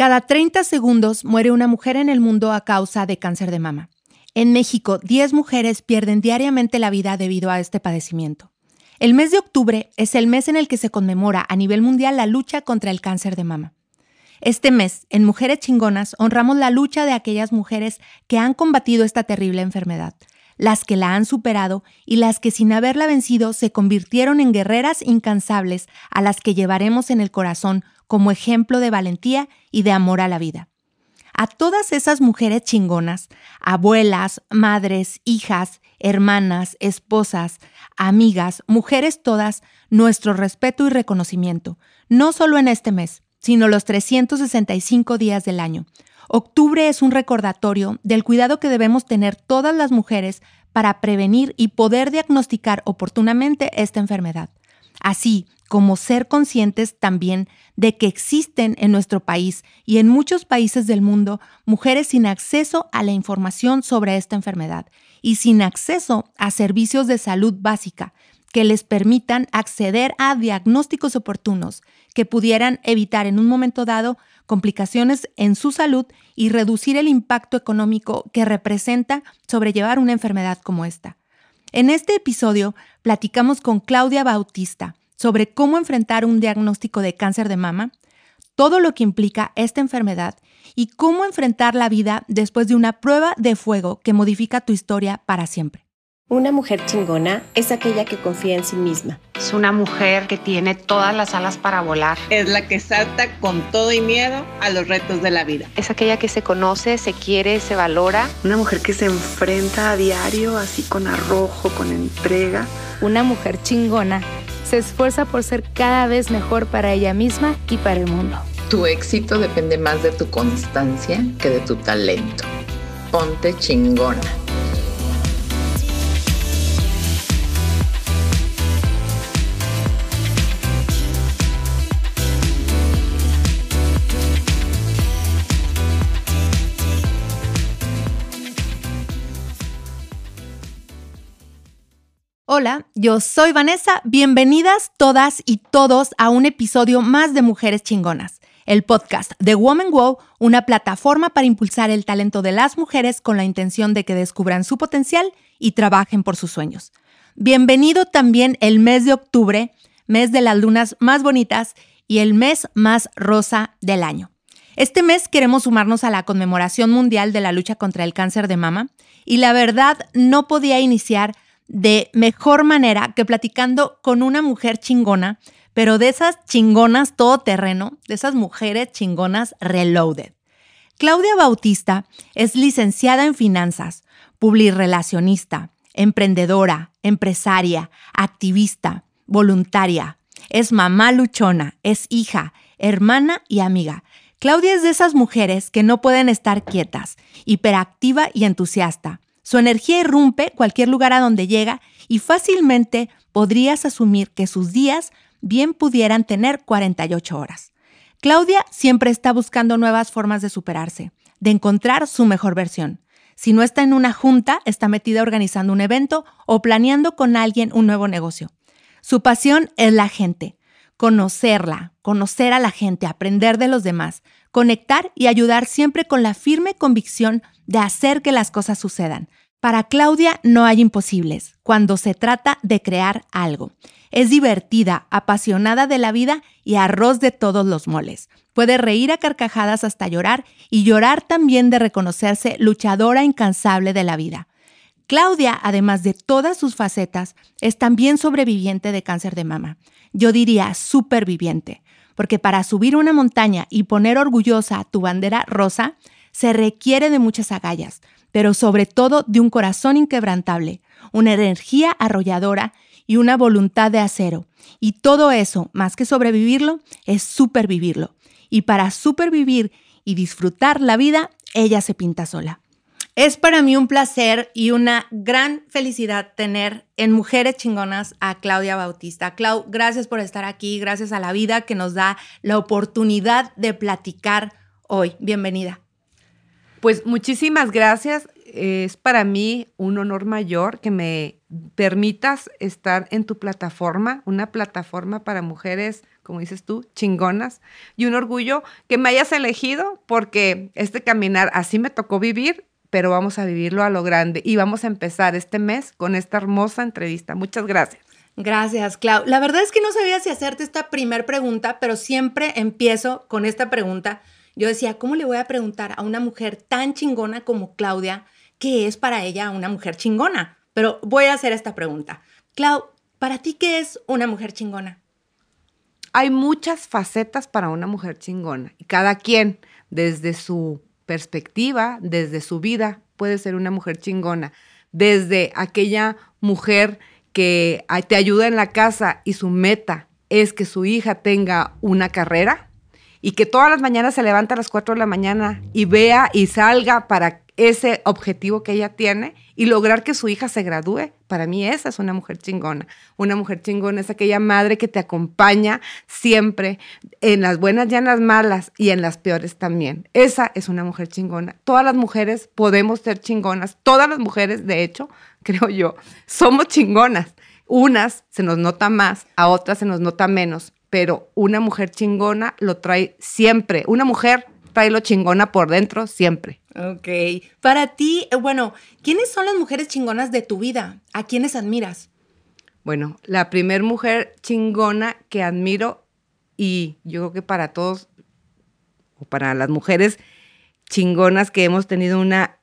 Cada 30 segundos muere una mujer en el mundo a causa de cáncer de mama. En México, 10 mujeres pierden diariamente la vida debido a este padecimiento. El mes de octubre es el mes en el que se conmemora a nivel mundial la lucha contra el cáncer de mama. Este mes, en Mujeres Chingonas, honramos la lucha de aquellas mujeres que han combatido esta terrible enfermedad, las que la han superado y las que sin haberla vencido se convirtieron en guerreras incansables a las que llevaremos en el corazón como ejemplo de valentía y de amor a la vida. A todas esas mujeres chingonas, abuelas, madres, hijas, hermanas, esposas, amigas, mujeres todas, nuestro respeto y reconocimiento, no solo en este mes, sino los 365 días del año. Octubre es un recordatorio del cuidado que debemos tener todas las mujeres para prevenir y poder diagnosticar oportunamente esta enfermedad. Así, como ser conscientes también de que existen en nuestro país y en muchos países del mundo mujeres sin acceso a la información sobre esta enfermedad y sin acceso a servicios de salud básica que les permitan acceder a diagnósticos oportunos que pudieran evitar en un momento dado complicaciones en su salud y reducir el impacto económico que representa sobrellevar una enfermedad como esta. En este episodio platicamos con Claudia Bautista, sobre cómo enfrentar un diagnóstico de cáncer de mama, todo lo que implica esta enfermedad y cómo enfrentar la vida después de una prueba de fuego que modifica tu historia para siempre. Una mujer chingona es aquella que confía en sí misma. Es una mujer que tiene todas las alas para volar. Es la que salta con todo y miedo a los retos de la vida. Es aquella que se conoce, se quiere, se valora. Una mujer que se enfrenta a diario así con arrojo, con entrega. Una mujer chingona se esfuerza por ser cada vez mejor para ella misma y para el mundo. Tu éxito depende más de tu constancia que de tu talento. Ponte chingona. Hola, yo soy Vanessa. Bienvenidas todas y todos a un episodio más de Mujeres Chingonas, el podcast de Woman Wow, una plataforma para impulsar el talento de las mujeres con la intención de que descubran su potencial y trabajen por sus sueños. Bienvenido también el mes de octubre, mes de las lunas más bonitas y el mes más rosa del año. Este mes queremos sumarnos a la conmemoración mundial de la lucha contra el cáncer de mama y la verdad no podía iniciar de mejor manera que platicando con una mujer chingona, pero de esas chingonas todoterreno, de esas mujeres chingonas reloaded. Claudia Bautista es licenciada en finanzas, publirelacionista, emprendedora, empresaria, activista, voluntaria. Es mamá luchona, es hija, hermana y amiga. Claudia es de esas mujeres que no pueden estar quietas, hiperactiva y entusiasta. Su energía irrumpe cualquier lugar a donde llega y fácilmente podrías asumir que sus días bien pudieran tener 48 horas. Claudia siempre está buscando nuevas formas de superarse, de encontrar su mejor versión. Si no está en una junta, está metida organizando un evento o planeando con alguien un nuevo negocio. Su pasión es la gente, conocerla, conocer a la gente, aprender de los demás, conectar y ayudar siempre con la firme convicción de hacer que las cosas sucedan, para Claudia no hay imposibles cuando se trata de crear algo. Es divertida, apasionada de la vida y arroz de todos los moles. Puede reír a carcajadas hasta llorar y llorar también de reconocerse luchadora incansable de la vida. Claudia, además de todas sus facetas, es también sobreviviente de cáncer de mama. Yo diría superviviente, porque para subir una montaña y poner orgullosa tu bandera rosa, se requiere de muchas agallas, pero sobre todo de un corazón inquebrantable, una energía arrolladora y una voluntad de acero. Y todo eso, más que sobrevivirlo, es supervivirlo. Y para supervivir y disfrutar la vida, ella se pinta sola. Es para mí un placer y una gran felicidad tener en Mujeres Chingonas a Claudia Bautista. Clau, gracias por estar aquí, gracias a la vida que nos da la oportunidad de platicar hoy. Bienvenida. Pues muchísimas gracias. es para mí un honor mayor que me permitas estar en tu plataforma, una plataforma para mujeres, como dices tú, chingonas, y un orgullo que me hayas elegido porque este caminar así me tocó vivir, pero vamos a vivirlo a lo grande y vamos a empezar este mes con esta hermosa entrevista. Muchas gracias. Gracias, Clau. La verdad es que no sabía si hacerte esta primer pregunta, pero siempre empiezo con esta pregunta. Yo decía, ¿cómo le voy a preguntar a una mujer tan chingona como Claudia qué es para ella una mujer chingona? Pero voy a hacer esta pregunta. Clau, ¿para ti qué es una mujer chingona? Hay muchas facetas para una mujer chingona y cada quien desde su perspectiva, desde su vida, puede ser una mujer chingona. Desde aquella mujer que te ayuda en la casa y su meta es que su hija tenga una carrera y que todas las mañanas se levanta a las 4 de la mañana y vea y salga para ese objetivo que ella tiene y lograr que su hija se gradúe, para mí esa es una mujer chingona. Una mujer chingona es aquella madre que te acompaña siempre en las buenas y en las malas y en las peores también. Esa es una mujer chingona. Todas las mujeres podemos ser chingonas. Todas las mujeres, de hecho, creo yo, somos chingonas. Unas se nos nota más, a otras se nos nota menos, pero una mujer chingona lo trae siempre. Una mujer trae lo chingona por dentro siempre. Ok. Para ti, eh, bueno, ¿quiénes son las mujeres chingonas de tu vida? ¿A quiénes admiras? Bueno, la primer mujer chingona que admiro y yo creo que para todos, o para las mujeres chingonas que hemos tenido una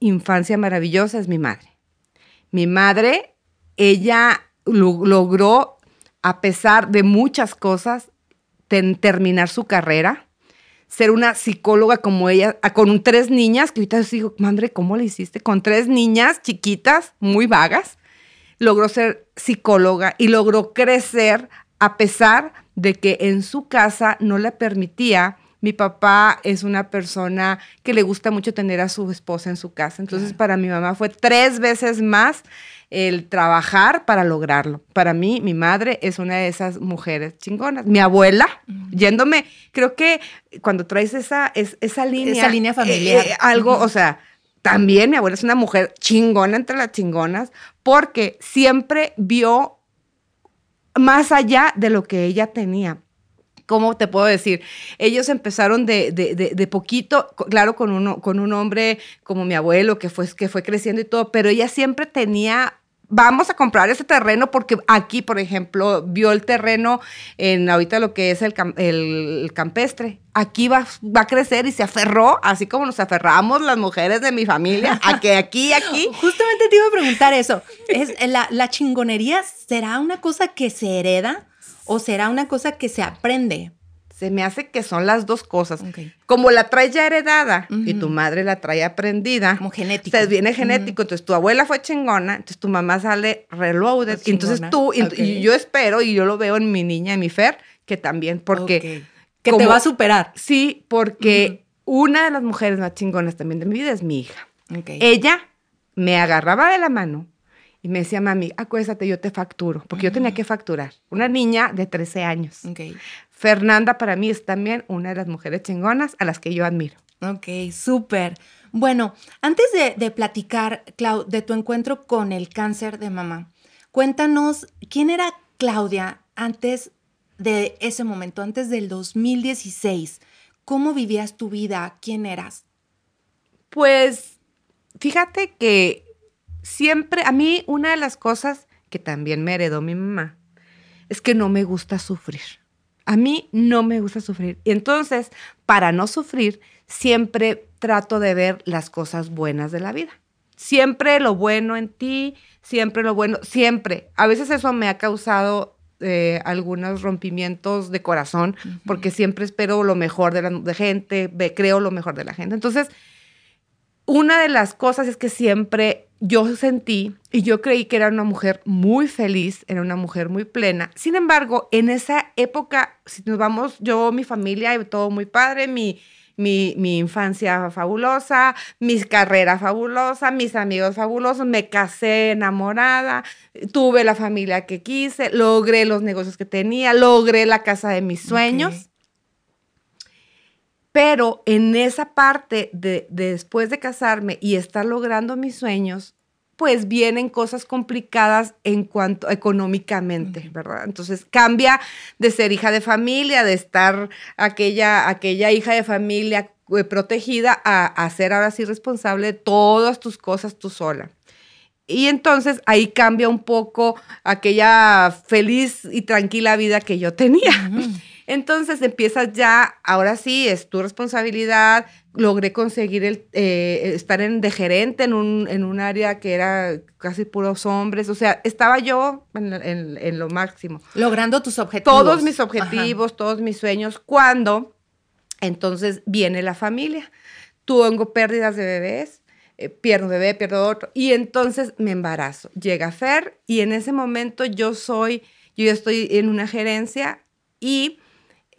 infancia maravillosa, es mi madre. Mi madre, ella logró, a pesar de muchas cosas, terminar su carrera ser una psicóloga como ella, con tres niñas, que ahorita digo, madre, ¿cómo le hiciste? Con tres niñas chiquitas, muy vagas, logró ser psicóloga y logró crecer a pesar de que en su casa no le permitía. Mi papá es una persona que le gusta mucho tener a su esposa en su casa. Entonces, para mi mamá fue tres veces más el trabajar para lograrlo. Para mí, mi madre es una de esas mujeres chingonas. Mi abuela, yéndome, creo que cuando traes esa, esa línea. Esa línea familiar. Eh, eh, algo, o sea, también mi abuela es una mujer chingona entre las chingonas porque siempre vio más allá de lo que ella tenía. ¿Cómo te puedo decir? Ellos empezaron de, de, de, poquito, claro, con, uno, con un hombre como mi abuelo, que fue, que fue creciendo y todo, pero ella siempre tenía vamos a comprar ese terreno porque aquí, por ejemplo, vio el terreno en ahorita lo que es el, el campestre. Aquí va, va, a crecer y se aferró, así como nos aferramos las mujeres de mi familia, a que aquí, aquí. Justamente te iba a preguntar eso. ¿Es, la, ¿La chingonería será una cosa que se hereda? ¿O será una cosa que se aprende? Se me hace que son las dos cosas. Como la traes ya heredada y tu madre la trae aprendida. Como genético. Se viene genético. Entonces tu abuela fue chingona, entonces tu mamá sale reloaded. Y entonces tú, y, yo espero, y yo lo veo en mi niña, en mi Fer, que también, porque. Que te va a superar. Sí, porque una de las mujeres más chingonas también de mi vida es mi hija. Ella me agarraba de la mano y me decía, mami, acuéstate, yo te facturo, porque yo tenía que facturar. Una niña de 13 años. Fernanda para mí es también una de las mujeres chingonas a las que yo admiro. Ok, súper. Bueno, antes de, de, platicar, Clau, de tu encuentro con el cáncer de mamá, cuéntanos quién era Claudia antes de ese momento, antes del 2016. ¿Cómo vivías tu vida? ¿Quién eras? Pues fíjate que siempre, a mí una de las cosas que también me heredó mi mamá es que no me gusta sufrir. A mí no me gusta sufrir. Y entonces, para no sufrir, siempre trato de ver las cosas buenas de la vida. Siempre lo bueno en ti, siempre lo bueno, siempre. A veces eso me ha causado eh, algunos rompimientos de corazón, porque siempre espero lo mejor de la gente, creo lo mejor de la gente. Entonces, una de las cosas es que siempre yo sentí y yo creí que era una mujer muy feliz, era una mujer muy plena. Sin embargo, en esa época, si nos vamos, yo, mi familia, todo muy padre, mi, mi, mi, infancia fabulosa, mi carrera fabulosa, mis amigos fabulosos, me casé enamorada, tuve la familia que quise, logré los negocios que tenía, logré la casa de mis sueños. Pero en esa parte de, de después de casarme y estar logrando mis sueños, pues vienen cosas complicadas en cuanto económicamente, ¿verdad? Entonces cambia de ser hija de familia, de estar aquella, aquella hija de familia eh, protegida a, a ser ahora sí responsable de todas tus cosas tú sola. Y entonces ahí cambia un poco aquella feliz y tranquila vida que yo tenía. Entonces empiezas ya, ahora sí, es tu responsabilidad. Logré conseguir el, eh, estar en, de gerente en un, en un área que era casi puros hombres. O sea, estaba yo en, en- en lo máximo. Logrando tus objetivos. Todos mis objetivos, todos mis sueños. Cuando entonces viene la familia. Tengo pérdidas de bebés, eh, pierdo bebé, pierdo otro. Y entonces me embarazo. Llega Fer y en ese momento yo soy, yo ya estoy en una gerencia y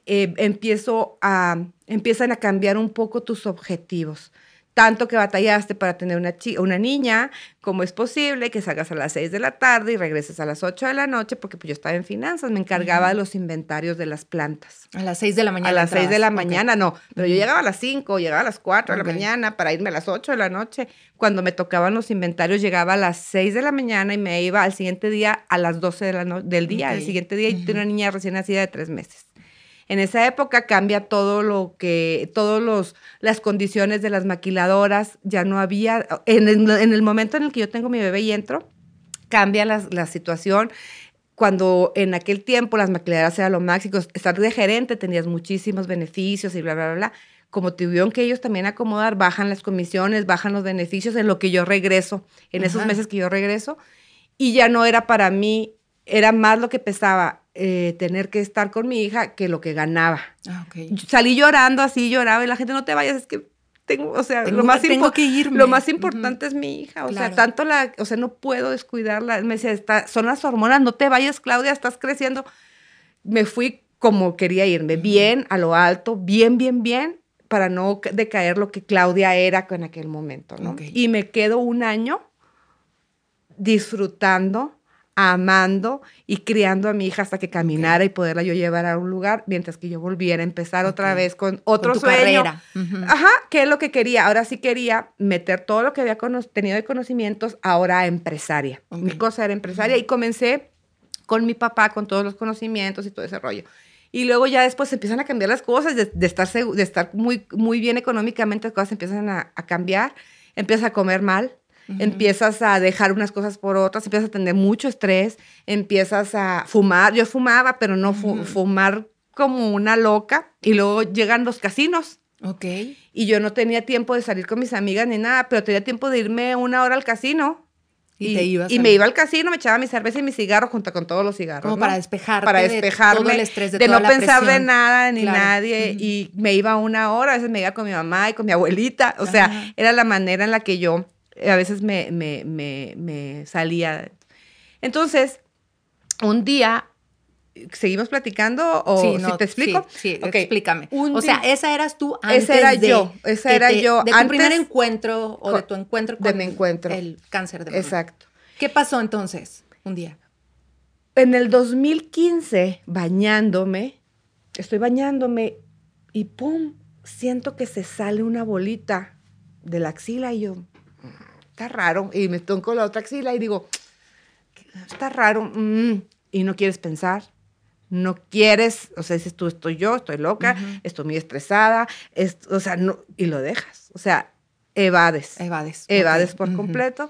eh, empiezo a, empiezan a cambiar un poco tus objetivos. Tanto que batallaste para tener una, una niña, como es posible que salgas a las 6 de la tarde y regreses a las 8 de la noche, porque pues yo estaba en finanzas, me encargaba de los inventarios de las plantas. A las 6 de la mañana. A las 6 de la mañana, no, pero yo llegaba a las 5, llegaba a las 4 de la mañana para irme a las 8 de la noche. Cuando me tocaban los inventarios, llegaba a las 6 de la mañana y me iba al siguiente día a las 12 de la no- del día. Ok. El siguiente día y tenía una niña recién nacida de 3 meses. En esa época cambia todo lo que, todos los, las condiciones de las maquiladoras, ya no había, en el, en el momento en el que yo tengo mi bebé y entro, cambia la, la situación. Cuando en aquel tiempo las maquiladoras era lo máximo, estar de gerente tenías muchísimos beneficios y bla, bla, bla, bla. Como tuvieron que ellos también acomodar, bajan las comisiones, bajan los beneficios en lo que yo regreso, en esos meses que yo regreso, y ya no era para mí, era más lo que pesaba eh, tener que estar con mi hija que lo que ganaba. Ah, ok. Yo Salí llorando así, lloraba y la gente no te vayas, es que tengo, o sea, Tengo- lo más tengo que irme. Lo más importante es mi hija, o Claro. sea, tanto la, o sea, no puedo descuidarla. Me decía, "Está- son las hormonas, no te vayas, Claudia, estás creciendo. Me fui como quería irme, bien, a lo alto, bien, bien, bien, para no ca- decaer lo que Claudia era en aquel momento, ¿no? Ok. Y me quedo un año disfrutando, amando y criando a mi hija hasta que caminara y poderla yo llevar a un lugar, mientras que yo volviera a empezar otra vez con otro tu sueño. carrera. Ujú. Ajá, que es lo que quería. Ahora sí quería meter todo lo que había tenido de conocimientos ahora a empresaria. Mi cosa era empresaria y comencé con mi papá con todos los conocimientos y todo ese rollo. Y luego ya después empiezan a cambiar las cosas, de, de estar, segu- de estar muy, muy bien económicamente, las cosas empiezan a, a cambiar, empiezas a comer mal, empiezas a dejar unas cosas por otras, empiezas a tener mucho estrés, empiezas a fumar. Yo fumaba, pero no fu- fumar como una loca. Y luego llegan los casinos. Ok. Y yo no tenía tiempo de salir con mis amigas ni nada, pero tenía tiempo de irme una hora al casino. Y te ibas Y me iba al casino, me echaba mi cerveza y mi cigarro junto con todos los cigarros. Como ¿no? para despejarte Para de despejarme. todo el estrés, de de toda no la pensar de presión. nada ni Claro. nadie. Y me iba una hora, a veces me iba con mi mamá y con mi abuelita. O sea, Ajá. era la manera en la que yo a veces me, me, me, me salía. Entonces, un día. ¿Seguimos platicando o Sí, si no, te explico? Sí, explícame. Un O sea, esa eras tú antes Esa era de yo, esa era te- yo. De tu primer encuentro o de tu encuentro de con mi encuentro. el cáncer de mama. Exacto. ¿Qué pasó entonces un día? En el 2015, bañándome, estoy bañándome y ¡pum! Siento que se sale una bolita de la axila y yo, "Mm, está raro. Y me toco la otra axila y digo, está raro. mm", Y no quieres pensar. No quieres, o sea, dices tú, estoy yo, estoy loca, estoy muy estresada, es- o sea, no, y lo dejas. O sea, evades. Evades. Evades por completo.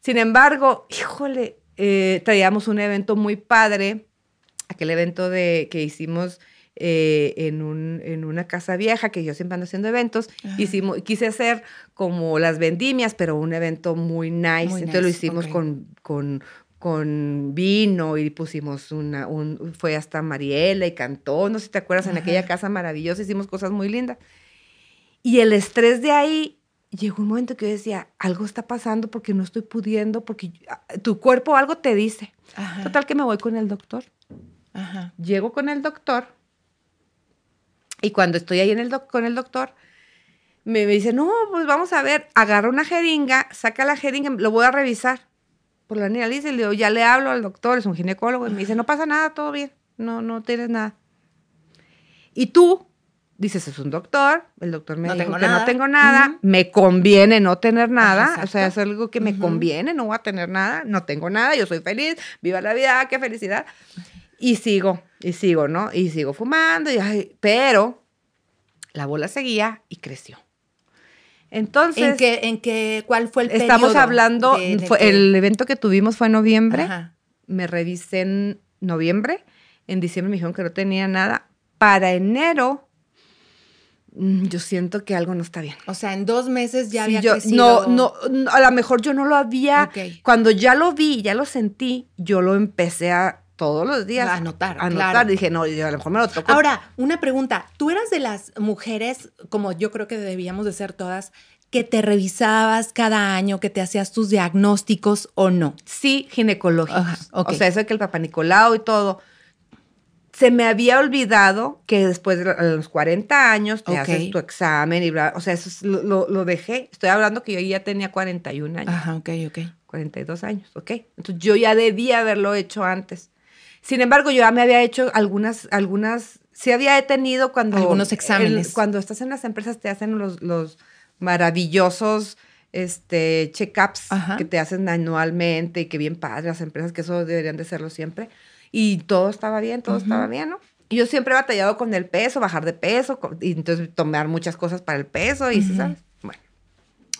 Sin embargo, híjole, eh, traíamos un evento muy padre, aquel evento de, que hicimos eh, en, un- en una casa vieja, que yo siempre ando haciendo eventos, hicimos, quise hacer como las vendimias, pero un evento muy nice, Muy entonces lo nice, hicimos ok. con, con, con vino y pusimos una, un, fue hasta Mariela y cantó, no sé si te acuerdas, en Ajá. aquella casa maravillosa hicimos cosas muy lindas. Y el estrés de ahí, llegó un momento que yo decía, algo está pasando porque no estoy pudiendo, porque ah, tu cuerpo algo te dice. Ajá. Total que me voy con el doctor. Ajá. Llego con el doctor y cuando estoy ahí en el doc- con el doctor, me, me dice, no, pues vamos a ver, agarra una jeringa, saca la jeringa, lo voy a revisar por la análisis, y le digo, ya le hablo al doctor, es un ginecólogo, y me dice, no pasa nada, todo bien, no, no tienes nada. Y tú dices, es un doctor, el doctor me No dijo que nada. no tengo nada, me conviene no tener nada, o sea, es algo que me conviene, no voy a tener nada, no tengo nada, yo soy feliz, viva la vida, qué felicidad. Y sigo, y sigo, ¿no? Y sigo fumando, y, ay, pero la bola seguía y creció. Entonces, ¿En qué, en qué, cuál fue el estamos hablando, de- de fue- que- el evento que tuvimos fue en noviembre, Ajá. me revisé en noviembre, en diciembre me dijeron que no tenía nada. Para enero, mm, yo siento que algo no está bien. O sea, en dos meses ya había yo- crecido. no, no, no, a lo mejor yo no lo había. Cuando ya lo vi, ya lo sentí, yo lo empecé a todos los días A anotar, A anotar. claro. Dije, no, yo a lo mejor me lo toco. Ahora, una pregunta. ¿Tú eras de las mujeres, como yo creo que debíamos de ser todas, que te revisabas cada año, que te hacías tus diagnósticos o no? sí, ginecológicos. Ajá. O sea, eso de que el papá Nicolau y todo. Se me había olvidado que después de los 40 años te Ok. haces tu examen y bla. O sea, eso es- lo, lo- lo dejé. Estoy hablando que yo ya tenía 41 años. Ajá, ok, ok. 42 años, ¿ok? Entonces yo ya debía haberlo hecho antes. Sin embargo, yo ya me había hecho algunas, algunas, sí había tenido cuando... Algunos exámenes. el- cuando estás en las empresas te hacen los, los maravillosos este, check-ups Ajá. que te hacen anualmente y que bien padre las empresas, que eso deberían de hacerlo siempre. Y todo estaba bien, todo estaba bien, ¿no? Y yo siempre he batallado con el peso, bajar de peso, con- y entonces tomar muchas cosas para el peso, y sí. ¿sabes? Bueno,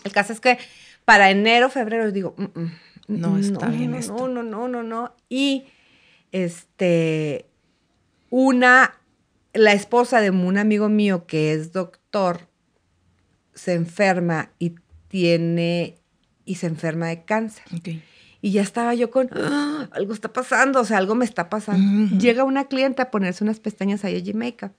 el caso es que para enero, febrero, digo, "Mm, mm, No está bien no, esto. No, no, no, no, no. Y este, una, la esposa de un amigo mío que es doctor, se enferma y tiene, y se enferma de cáncer. Y ya estaba yo con, "Ah, algo está pasando, o sea, algo me está pasando. Llega una cliente a ponerse unas pestañas a Yeji Makeup,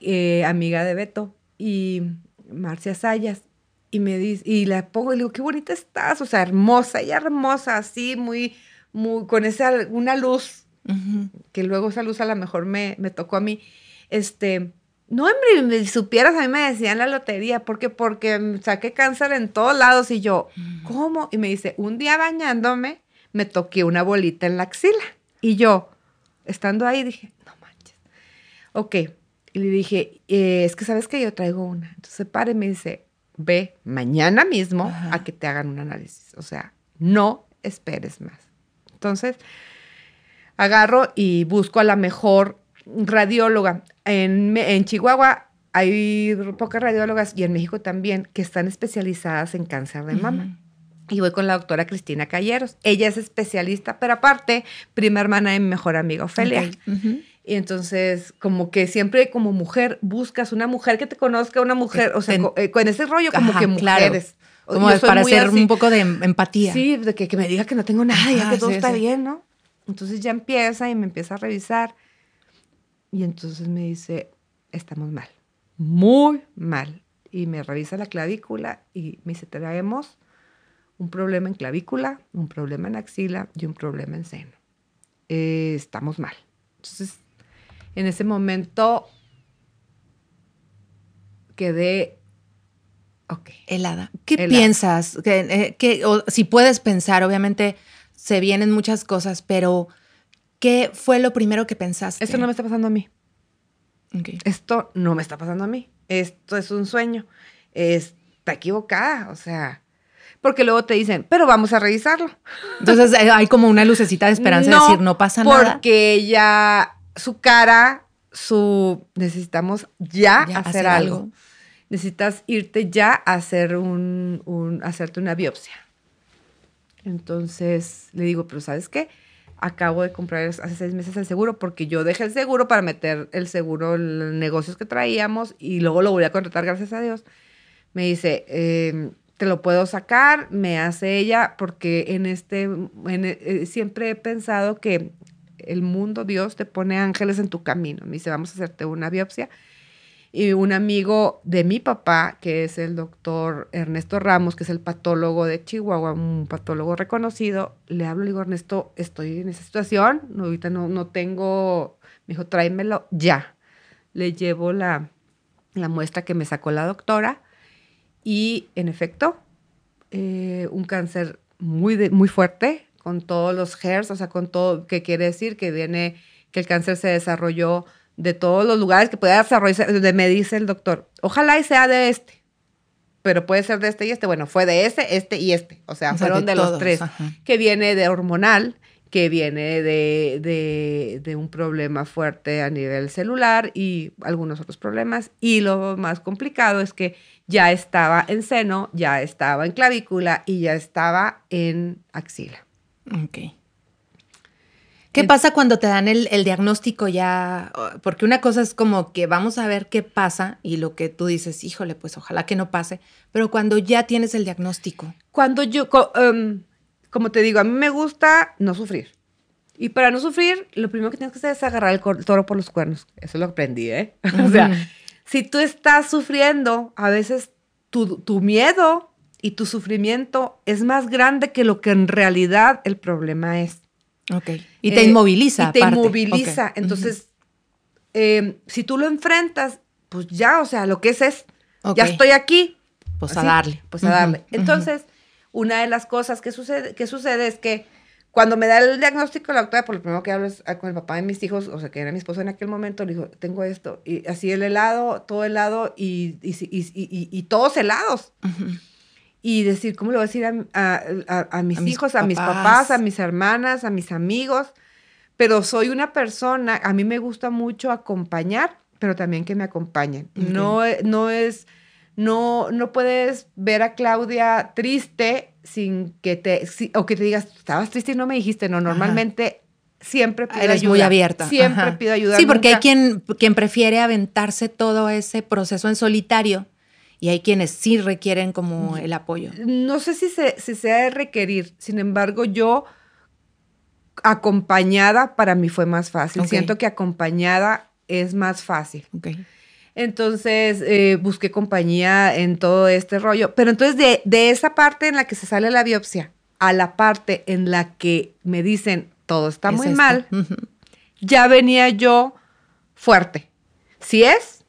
eh, amiga de Beto, y Marcia Sayas, y me dice, y la pongo y le digo, qué bonita estás, o sea, hermosa, ella hermosa, así, muy, muy, con esa, una luz, que luego esa luz a lo mejor me, me tocó a mí. Este, no, hombre, me supieras, a mí me decían la lotería, porque porque saqué cáncer en todos lados y yo, ¿cómo? Y me dice, un día bañándome, me toqué una bolita en la axila. Y yo, estando ahí, dije, no manches. Ok. Y le dije, eh, es que sabes que yo traigo una. Entonces se para y me dice, ve mañana mismo Ajá. a que te hagan un análisis. O sea, no esperes más. Entonces, agarro y busco a la mejor radióloga. En, en Chihuahua hay pocas radiólogas y en México también que están especializadas en cáncer de mama. Y voy con la doctora Cristina Calleros. Ella es especialista, pero aparte, prima hermana de mi mejor amiga Ofelia. Y entonces, como que siempre como mujer buscas una mujer que te conozca, una mujer, o sea, eh, con ese rollo como Ajá, que claro. mujeres. Como Yo soy para muy hacer así. un poco de em- empatía. Sí, de que, que me diga que no tengo nada, ya Ajá, que todo sí, está sí. bien, ¿no? Entonces ya empieza y me empieza a revisar. Y entonces me dice, estamos mal, muy mal. Y me revisa la clavícula y me dice, traemos un problema en clavícula, un problema en axila y un problema en seno. Eh, estamos mal. Entonces, en ese momento quedé, ok. Helada. ¿Qué Helada. piensas? Que, eh, que- o si puedes pensar, obviamente se vienen muchas cosas, pero ¿qué fue lo primero que pensaste? Esto no me está pasando a mí. Ok. esto no me está pasando a mí, esto es un sueño, está equivocada, o sea, porque luego te dicen, pero vamos a revisarlo. Entonces eh, hay como una lucecita de esperanza de decir, no pasa nada. Porque ella, su cara, su, necesitamos ya, Ya, hacer, algo. Necesitas irte ya a hacer un, hacerte una biopsia. Entonces le digo, pero ¿sabes qué? Acabo de comprar hace seis meses el seguro porque yo dejé el seguro para meter el seguro en los negocios que traíamos y luego lo volví a contratar, gracias a Dios. Me dice, eh, te lo puedo sacar, me hace ella, porque en este, eh, siempre he pensado que el mundo, Dios, te pone ángeles en tu camino. Me dice, vamos a hacerte una biopsia. Y un amigo de mi papá, que es el doctor Ernesto Ramos, que es el patólogo de Chihuahua, un patólogo reconocido, le hablo, le digo, Ernesto, estoy en esa situación, ahorita no, no tengo, me dijo, tráemelo ya. Le llevo la, la muestra que me sacó la doctora y en efecto, eh, un cáncer muy, de- muy fuerte, con todos los hairs, o sea, con todo, que quiere decir que viene, que el cáncer se desarrolló de todos los lugares que pueda desarrollarse. de- Me dice el doctor, ojalá y sea de este, pero puede ser de este y este. Bueno, fue de ese, este y este. O sea, O sea, fueron de de, los tres. ajá. Que viene de hormonal, que viene de, de, de un problema fuerte a nivel celular y algunos otros problemas. Y lo más complicado es que ya estaba en seno, ya estaba en clavícula y ya estaba en axila. Ok. ¿Qué pasa cuando te dan el, el diagnóstico ya? Porque una cosa es como que vamos a ver qué pasa y lo que tú dices, híjole, pues ojalá que no pase, pero cuando ya tienes el diagnóstico. Cuando yo, em, como te digo, a mí me gusta no sufrir. Y para no sufrir, lo primero que tienes que hacer es agarrar el toro por los cuernos. Eso lo aprendí, ¿eh? o sea, si tú estás sufriendo, a veces tu, tu miedo y tu sufrimiento es más grande que lo que en realidad el problema es. Ok. Y te Eh, inmoviliza. Y te aparte. inmoviliza. Entonces, eh, si tú lo enfrentas, pues ya, o sea, lo que es es, ya estoy aquí. Pues a darle. Pues a darle. Entonces, una de las cosas que sucede, que sucede es que cuando me da el diagnóstico la doctora, por lo primero que hablo es ah, con el papá de mis hijos, o sea, que era mi esposo en aquel momento, le dijo, tengo esto. Y así el helado, todo helado y, y, y, y- y- y todos helados. Ujú. Y decir, ¿cómo le voy a decir a, a- a- a mis hijos, a mis papás. a mis hermanas, a mis amigos? Pero soy una persona, a mí me gusta mucho acompañar, pero también que me acompañen. Ok. No, no es, no, no puedes ver a Claudia triste sin que te, si- o que te digas, estabas triste y no me dijiste. No, normalmente siempre pido Eres ayuda. muy abierta. Siempre Ajá. pido ayuda. Sí, porque hay nunca- quien, quien prefiere aventarse todo ese proceso en solitario y hay quienes sí requieren como el apoyo. no sé si se, si sea de requerir, sin embargo, yo acompañada para mí fue más fácil. Siento que acompañada es más fácil. Entonces eh, busqué compañía en todo este rollo. Pero entonces de, de esa parte en la que se sale la biopsia a la parte en la que me dicen todo está Es muy esto. mal, ya venía yo fuerte. Si es,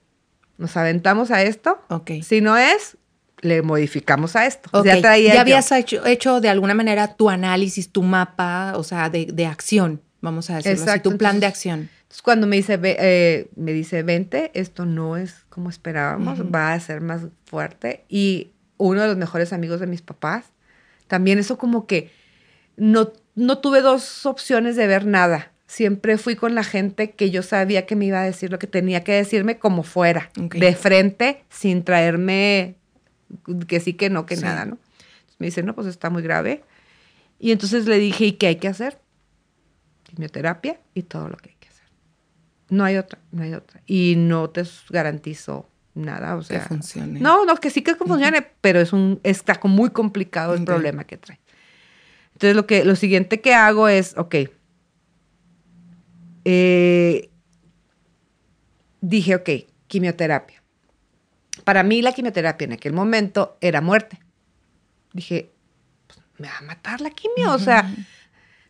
nos aventamos a esto. Ok. Si no es, le modificamos a esto. Ok, Ya traía ya habías hecho, hecho de alguna manera tu análisis, tu mapa, o sea, de, de acción, vamos a decirlo así, tu plan de acción. Entonces, cuando me dice, ve- eh, me dice, vente, esto no es como esperábamos, va a ser más fuerte. Y uno de los mejores amigos de mis papás, también eso como que no, no tuve dos opciones de ver nada. Siempre fui con la gente que yo sabía que me iba a decir lo que tenía que decirme como fuera, Ok. de frente, sin traerme que sí, que no, que Sí. nada, ¿no? Entonces me dice, no, pues está muy grave. Y entonces le dije, ¿y qué hay que hacer? Quimioterapia y todo lo que hay que hacer. No hay otra, no hay otra. Y no te garantizo nada, o Que sea. funcione. No, no, que sí que funcione, pero es un, está muy complicado el Ok. problema que trae. Entonces lo que, lo siguiente que hago es, ok, eh, dije, ok, quimioterapia. Para mí la quimioterapia en aquel momento era muerte. Dije, pues, me va a matar la quimio, o sea,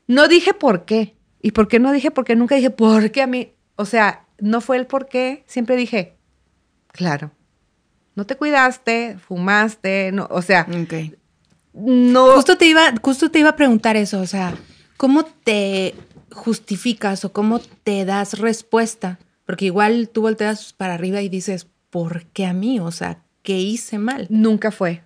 no dije por qué. ¿Y por qué no dije por qué? Nunca dije por qué a mí. O sea, no fue el por qué. Siempre dije, claro, no te cuidaste, fumaste, no, o sea, no. Justo te iba, justo te iba a preguntar eso, o sea, ¿cómo te justificas o cómo te das respuesta? Porque igual tú volteas para arriba y dices, ¿por qué a mí? O sea, ¿qué hice mal? Nunca fue.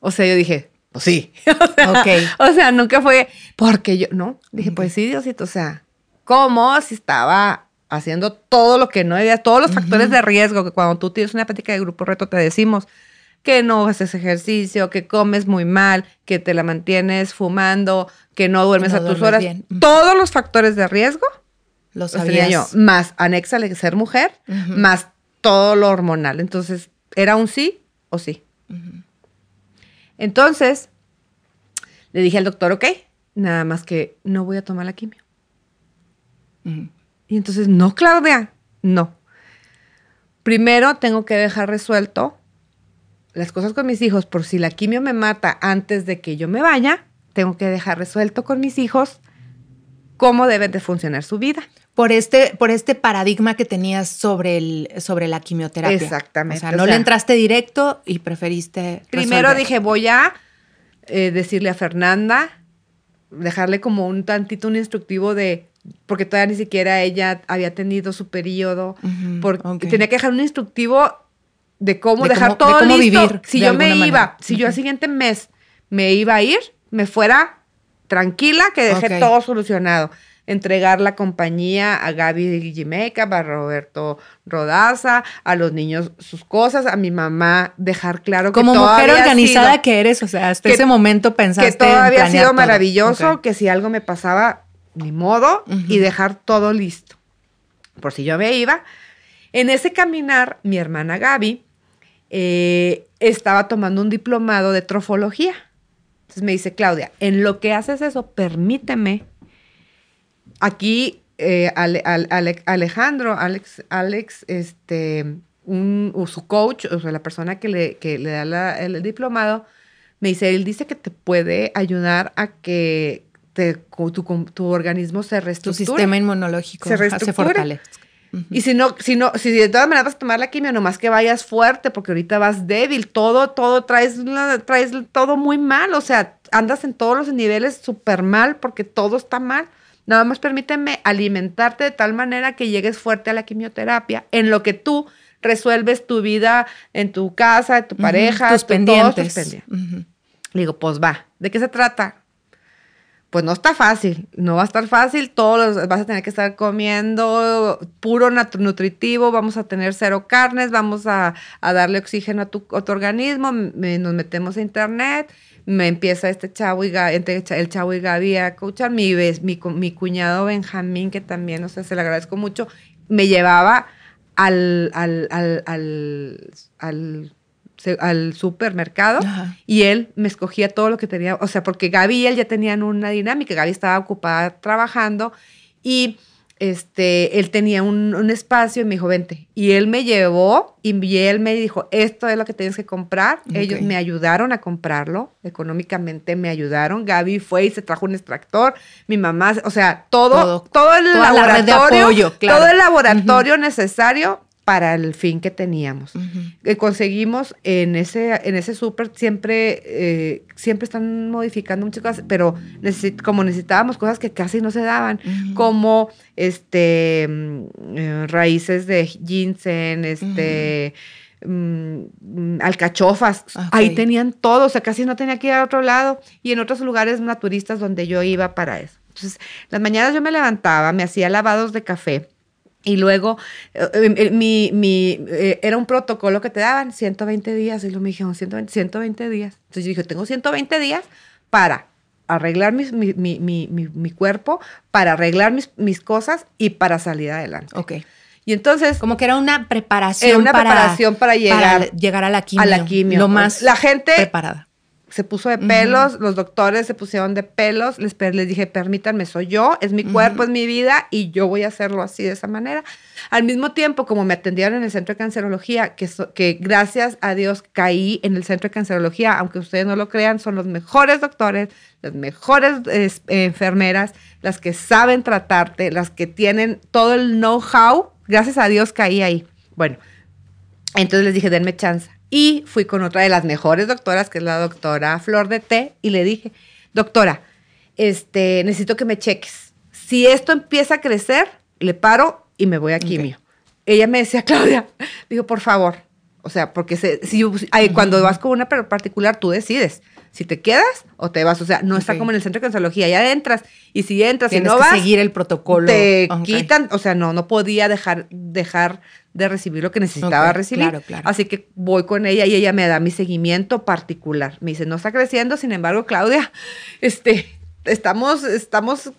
O sea, yo dije, pues sí. o, sea, o sea, nunca fue porque yo, no. Dije, pues sí, Diosito, o sea, ¿cómo si estaba haciendo todo lo que no debía, todos los factores de riesgo que cuando tú tienes una práctica de grupo reto te decimos que no haces ejercicio, que comes muy mal, que te la mantienes fumando, que no duermes No a tus duermes horas, bien. Todos los factores de riesgo Lo los tenía yo, sabías. más anéxale ser mujer, más todo lo hormonal. Entonces, era un sí o sí. Entonces, le dije al doctor, ok, nada más que no voy a tomar la quimio. Y entonces, no, Claudia, no. Primero tengo que dejar resuelto las cosas con mis hijos, por si la quimio me mata antes de que yo me vaya, tengo que dejar resuelto con mis hijos cómo deben de funcionar su vida. Por este, por este paradigma que tenías sobre, el, sobre la quimioterapia. Exactamente, O sea, o no sea- le entraste directo y preferiste. Primero resolver. dije, voy a eh, decirle a Fernanda, dejarle como un tantito un instructivo de porque todavía ni siquiera ella había tenido su periodo, porque tenía que dejar un instructivo de cómo De dejar cómo- de todo cómo listo. vivir, si yo me iba, si yo al siguiente mes me iba a ir, me fuera tranquila que dejé todo solucionado. Entregar la compañía a Gaby Gimeca, a Roberto Rodaza, a los niños sus cosas, a mi mamá, dejar claro que Como todo mujer organizada sido- que eres, o sea, hasta que- ese momento pensaste que todo en había sido todo. maravilloso, que si algo me pasaba, ni modo, y dejar todo listo. Por si yo me iba. En ese caminar, mi hermana Gaby eh, estaba tomando un diplomado de trofología. Entonces me dice, Claudia, en lo que haces eso, permíteme. Aquí eh, Ale- Ale- Ale- Alejandro, Alex, Alex, este, un, o su coach, o sea, la persona que le, que le da la- el diplomado, me dice, él dice que te puede ayudar a que te- tu, tu- tu organismo se Tu reestructure. sistema inmunológico Se se. Y si no, si no, si de todas maneras vas a tomar la quimio, nomás que vayas fuerte, porque ahorita vas débil, todo, todo, traes, traes todo muy mal, o sea, andas en todos los niveles súper mal porque todo está mal. Nada más permíteme alimentarte de tal manera que llegues fuerte a la quimioterapia, en lo que tú resuelves tu vida en tu casa, en tu pareja, tus tu- todos pendientes. tus pendientes. Ujú. Le digo, pues va, ¿de qué se trata? Pues no está fácil, no va a estar fácil, todos los- vas a tener que estar comiendo puro nutritivo, vamos a tener cero carnes, vamos a, a darle oxígeno a tu, organismo, nos metemos a internet, me empieza este chavo y Gaby, cha- el chavo y Gaby a coachar, mi, mi, mi cuñado Benjamín, que también, o sea, se le agradezco mucho, me llevaba al, al, al, al, supermercado Ajá. y él me escogía todo lo que tenía, o sea, porque Gaby y él ya tenían una dinámica, Gaby estaba ocupada trabajando y este, él tenía un, un espacio y me dijo, vente. Y él me llevó y él me dijo, esto es lo que tienes que comprar. Ellos Ok. me ayudaron a comprarlo, económicamente me ayudaron. Gaby fue y se trajo un extractor, mi mamá, o sea, todo, Todo. todo, el Toda la red de laboratorio, apoyo, claro. todo el laboratorio necesario para el fin que teníamos. Que conseguimos en ese, en ese súper, siempre, eh, siempre están modificando muchas cosas, pero como necesitábamos cosas que casi no se daban, como este mm, eh, raíces de ginseng, este mm, mm, alcachofas, ahí tenían todo, o sea, casi no tenía que ir a otro lado, y en otros lugares naturistas donde yo iba para eso. Entonces, las mañanas yo me levantaba, me hacía lavados de café, y luego, eh, eh, mi, mi, eh, era un protocolo que te daban 120 días. Y luego me dijeron 120, 120 días. Entonces yo dije, tengo 120 días para arreglar mis- mi, mi- mi- mi- mi cuerpo, para arreglar mis, mis cosas y para salir adelante. Ok. Y entonces, Como que era una preparación Era una para, preparación para llegar llegar a la quimio. a la quimio. Lo más La gente preparada. Se puso de pelos, los doctores se pusieron de pelos, les, les dije, permítanme, soy yo, es mi cuerpo, es mi vida y yo voy a hacerlo así de esa manera. Al mismo tiempo, como me atendieron en el centro de cancerología, que, so- que gracias a Dios caí en el centro de cancerología, aunque ustedes no lo crean, son los mejores doctores, las mejores es- eh, enfermeras, las que saben tratarte, las que tienen todo el know-how, gracias a Dios caí ahí. Bueno, entonces les dije, denme chance. Y fui con otra de las mejores doctoras, que es la doctora Flor de Té, y le dije, doctora, este, necesito que me cheques. Si esto empieza a crecer, le paro y me voy a quimio. Ella me decía, Claudia, digo, por favor. O sea, porque se- si, cuando vas con una particular, tú decides si te quedas o te vas. O sea, no está como en el centro de cancerología, ya entras. Y si entras y no que vas, seguir el protocolo. te quitan, o sea, no, no podía dejar, dejar de recibir lo que necesitaba recibir. claro, claro. Así que voy con ella y ella me da mi seguimiento particular. Me dice, no está creciendo, sin embargo, Claudia, este, estamos, estamos,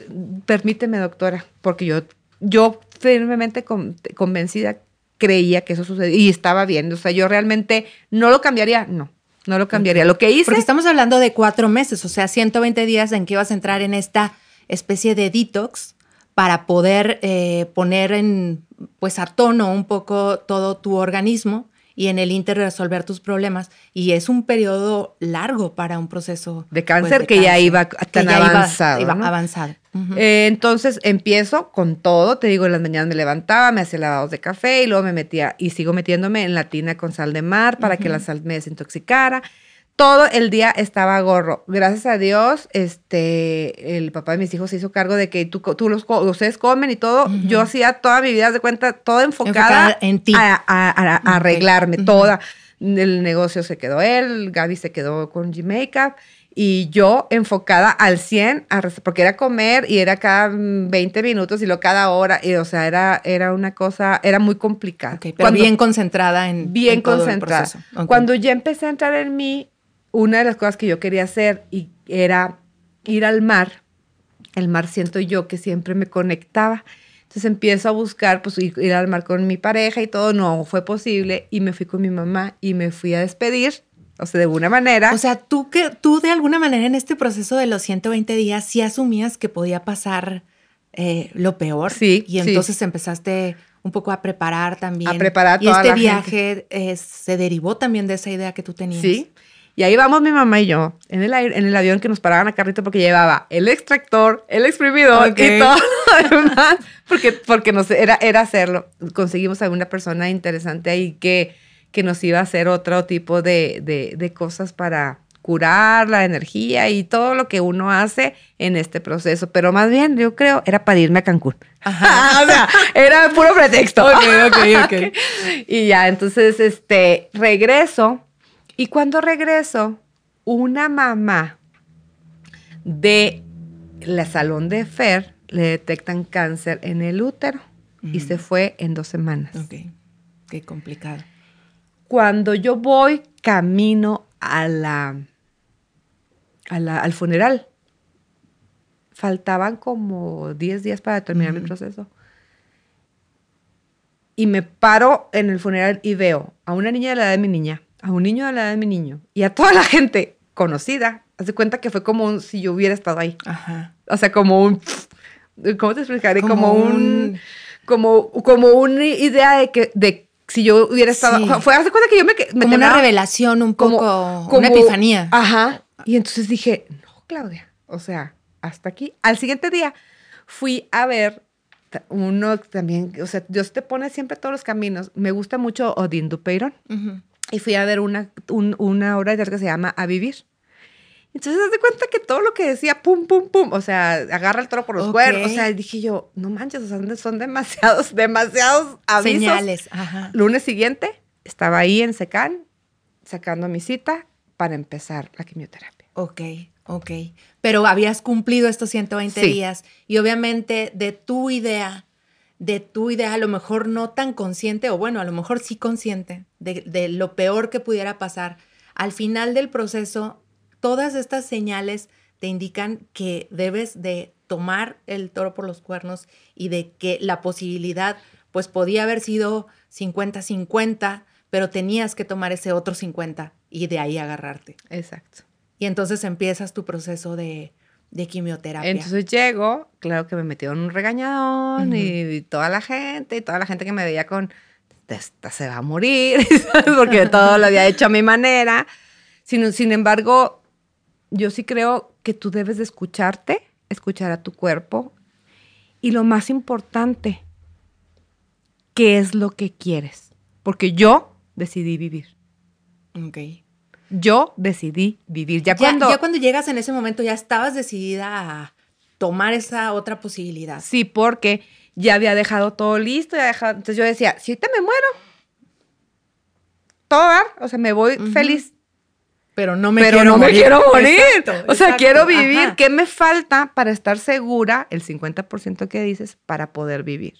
permíteme, doctora, porque yo, yo firmemente con- convencida creía que eso sucedía y estaba bien. O sea, yo realmente no lo cambiaría, no, no lo cambiaría. Lo que hice... Porque estamos hablando de cuatro meses, o sea, 120 días en que ibas a entrar en esta especie de detox para poder eh, poner en, pues a tono un poco todo tu organismo y en el inter resolver tus problemas. Y es un periodo largo para un proceso De cáncer que ya iba tan ya iba- avanzado, iba ¿no? avanzado. Eh, entonces empiezo con todo, te digo, en las mañanas me levantaba, me hacía lavados de café y luego me metía y sigo metiéndome en la tina con sal de mar para que la sal me desintoxicara. todo el día estaba gorro. Gracias a Dios, este, el papá de mis hijos se hizo cargo de que tú, tú los, ustedes comen y todo. Yo hacía toda mi vida, de cuenta, toda enfocada, en ti. A, arreglarme, toda. El negocio se quedó él, Gaby se quedó con G-Makeup y yo enfocada al 100, porque era comer y era cada 20 minutos y lo cada hora, y, o sea, era, era una cosa, era muy complicada. pero bien concentrada en Bien concentrada. Cuando ya empecé a entrar en mí, una de las cosas que yo quería hacer y era ir al mar. El mar siento yo que siempre me conectaba. Entonces empiezo a buscar, pues ir, al mar con mi pareja y todo, no fue posible y me fui con mi mamá y me fui a despedir, o sea, de alguna manera. O sea, tú que tú de alguna manera en este proceso de los 120 días sí asumías que podía pasar eh, lo peor. Sí. Y entonces empezaste un poco a preparar también. A preparar Y este viaje eh, se derivó también de esa idea que tú tenías. Sí. Y ahí vamos mi mamá y yo en el, en el avión que nos paraban a carrito porque llevaba el extractor, el exprimidor y todo lo demás, porque, porque nos, era, era hacerlo. Conseguimos a una persona interesante ahí que, que nos iba a hacer otro tipo de, de, de cosas para curar la energía y todo lo que uno hace en este proceso. Pero más bien, yo creo, era para irme a Cancún. Ajá. o sea, era puro pretexto. Ok, ok, ok. y ya, entonces, este, regreso y cuando regreso, una mamá de la salón de Fer le detectan cáncer en el útero y se fue en dos semanas. Ok, qué complicado. Cuando yo voy camino a la, al funeral, faltaban como 10 días para terminar mi proceso. Y me paro en el funeral y veo a una niña de la edad de mi niña, a un niño de la edad de mi niño y a toda la gente conocida, hace cuenta que fue como si yo hubiera estado ahí. Ajá. O sea, como un, ¿cómo te explicaré? Como, un, como, como una idea de que, de si yo hubiera estado, fue, hace cuenta que yo me, me Como una revelación un poco, como, una epifanía. Ajá. Y entonces dije, no, Claudia, o sea, hasta aquí. Al siguiente día fui a ver uno también, o sea, Dios te pone siempre todos los caminos. Me gusta mucho Odín Dupeirón. Y fui a ver una, una obra de teatro que se llama A Vivir. Entonces, te cuenta que todo lo que decía, pum, pum, pum, o sea, agarra el toro por los cuernos. O sea, dije yo, no manches, o sea, son demasiados, demasiados avisos. Señales, ajá. Lunes siguiente, estaba ahí en Secán, sacando mi cita para empezar la quimioterapia. Ok, ok. Pero habías cumplido estos 120 días y obviamente de tu idea de tu idea, a lo mejor no tan consciente, o bueno, a lo mejor sí consciente de, lo peor que pudiera pasar. Al final del proceso, todas estas señales te indican que debes de tomar el toro por los cuernos y de que la posibilidad, pues podía haber sido 50-50, pero tenías que tomar ese otro 50 y de ahí agarrarte. Exacto. Y entonces empiezas tu proceso de, de quimioterapia. Entonces llego, claro que me metieron un regañadón y, toda la gente, y toda la gente que me veía con, esta se va a morir, porque todo lo había hecho a mi manera. Sin, sin embargo, yo sí creo que tú debes de escucharte, escuchar a tu cuerpo y lo más importante, ¿qué es lo que quieres? Porque yo decidí vivir. Ok yo decidí vivir. Ya, cuando, ya cuando llegas en ese momento, ya estabas decidida a tomar esa otra posibilidad. Sí, porque ya había dejado todo listo. Ya entonces yo decía, si ahorita me muero, todo dar, o sea, me voy feliz. Pero no me Pero quiero no morir. me quiero morir. o sea, quiero vivir. ¿Qué me falta para estar segura, el 50% que dices, para poder vivir?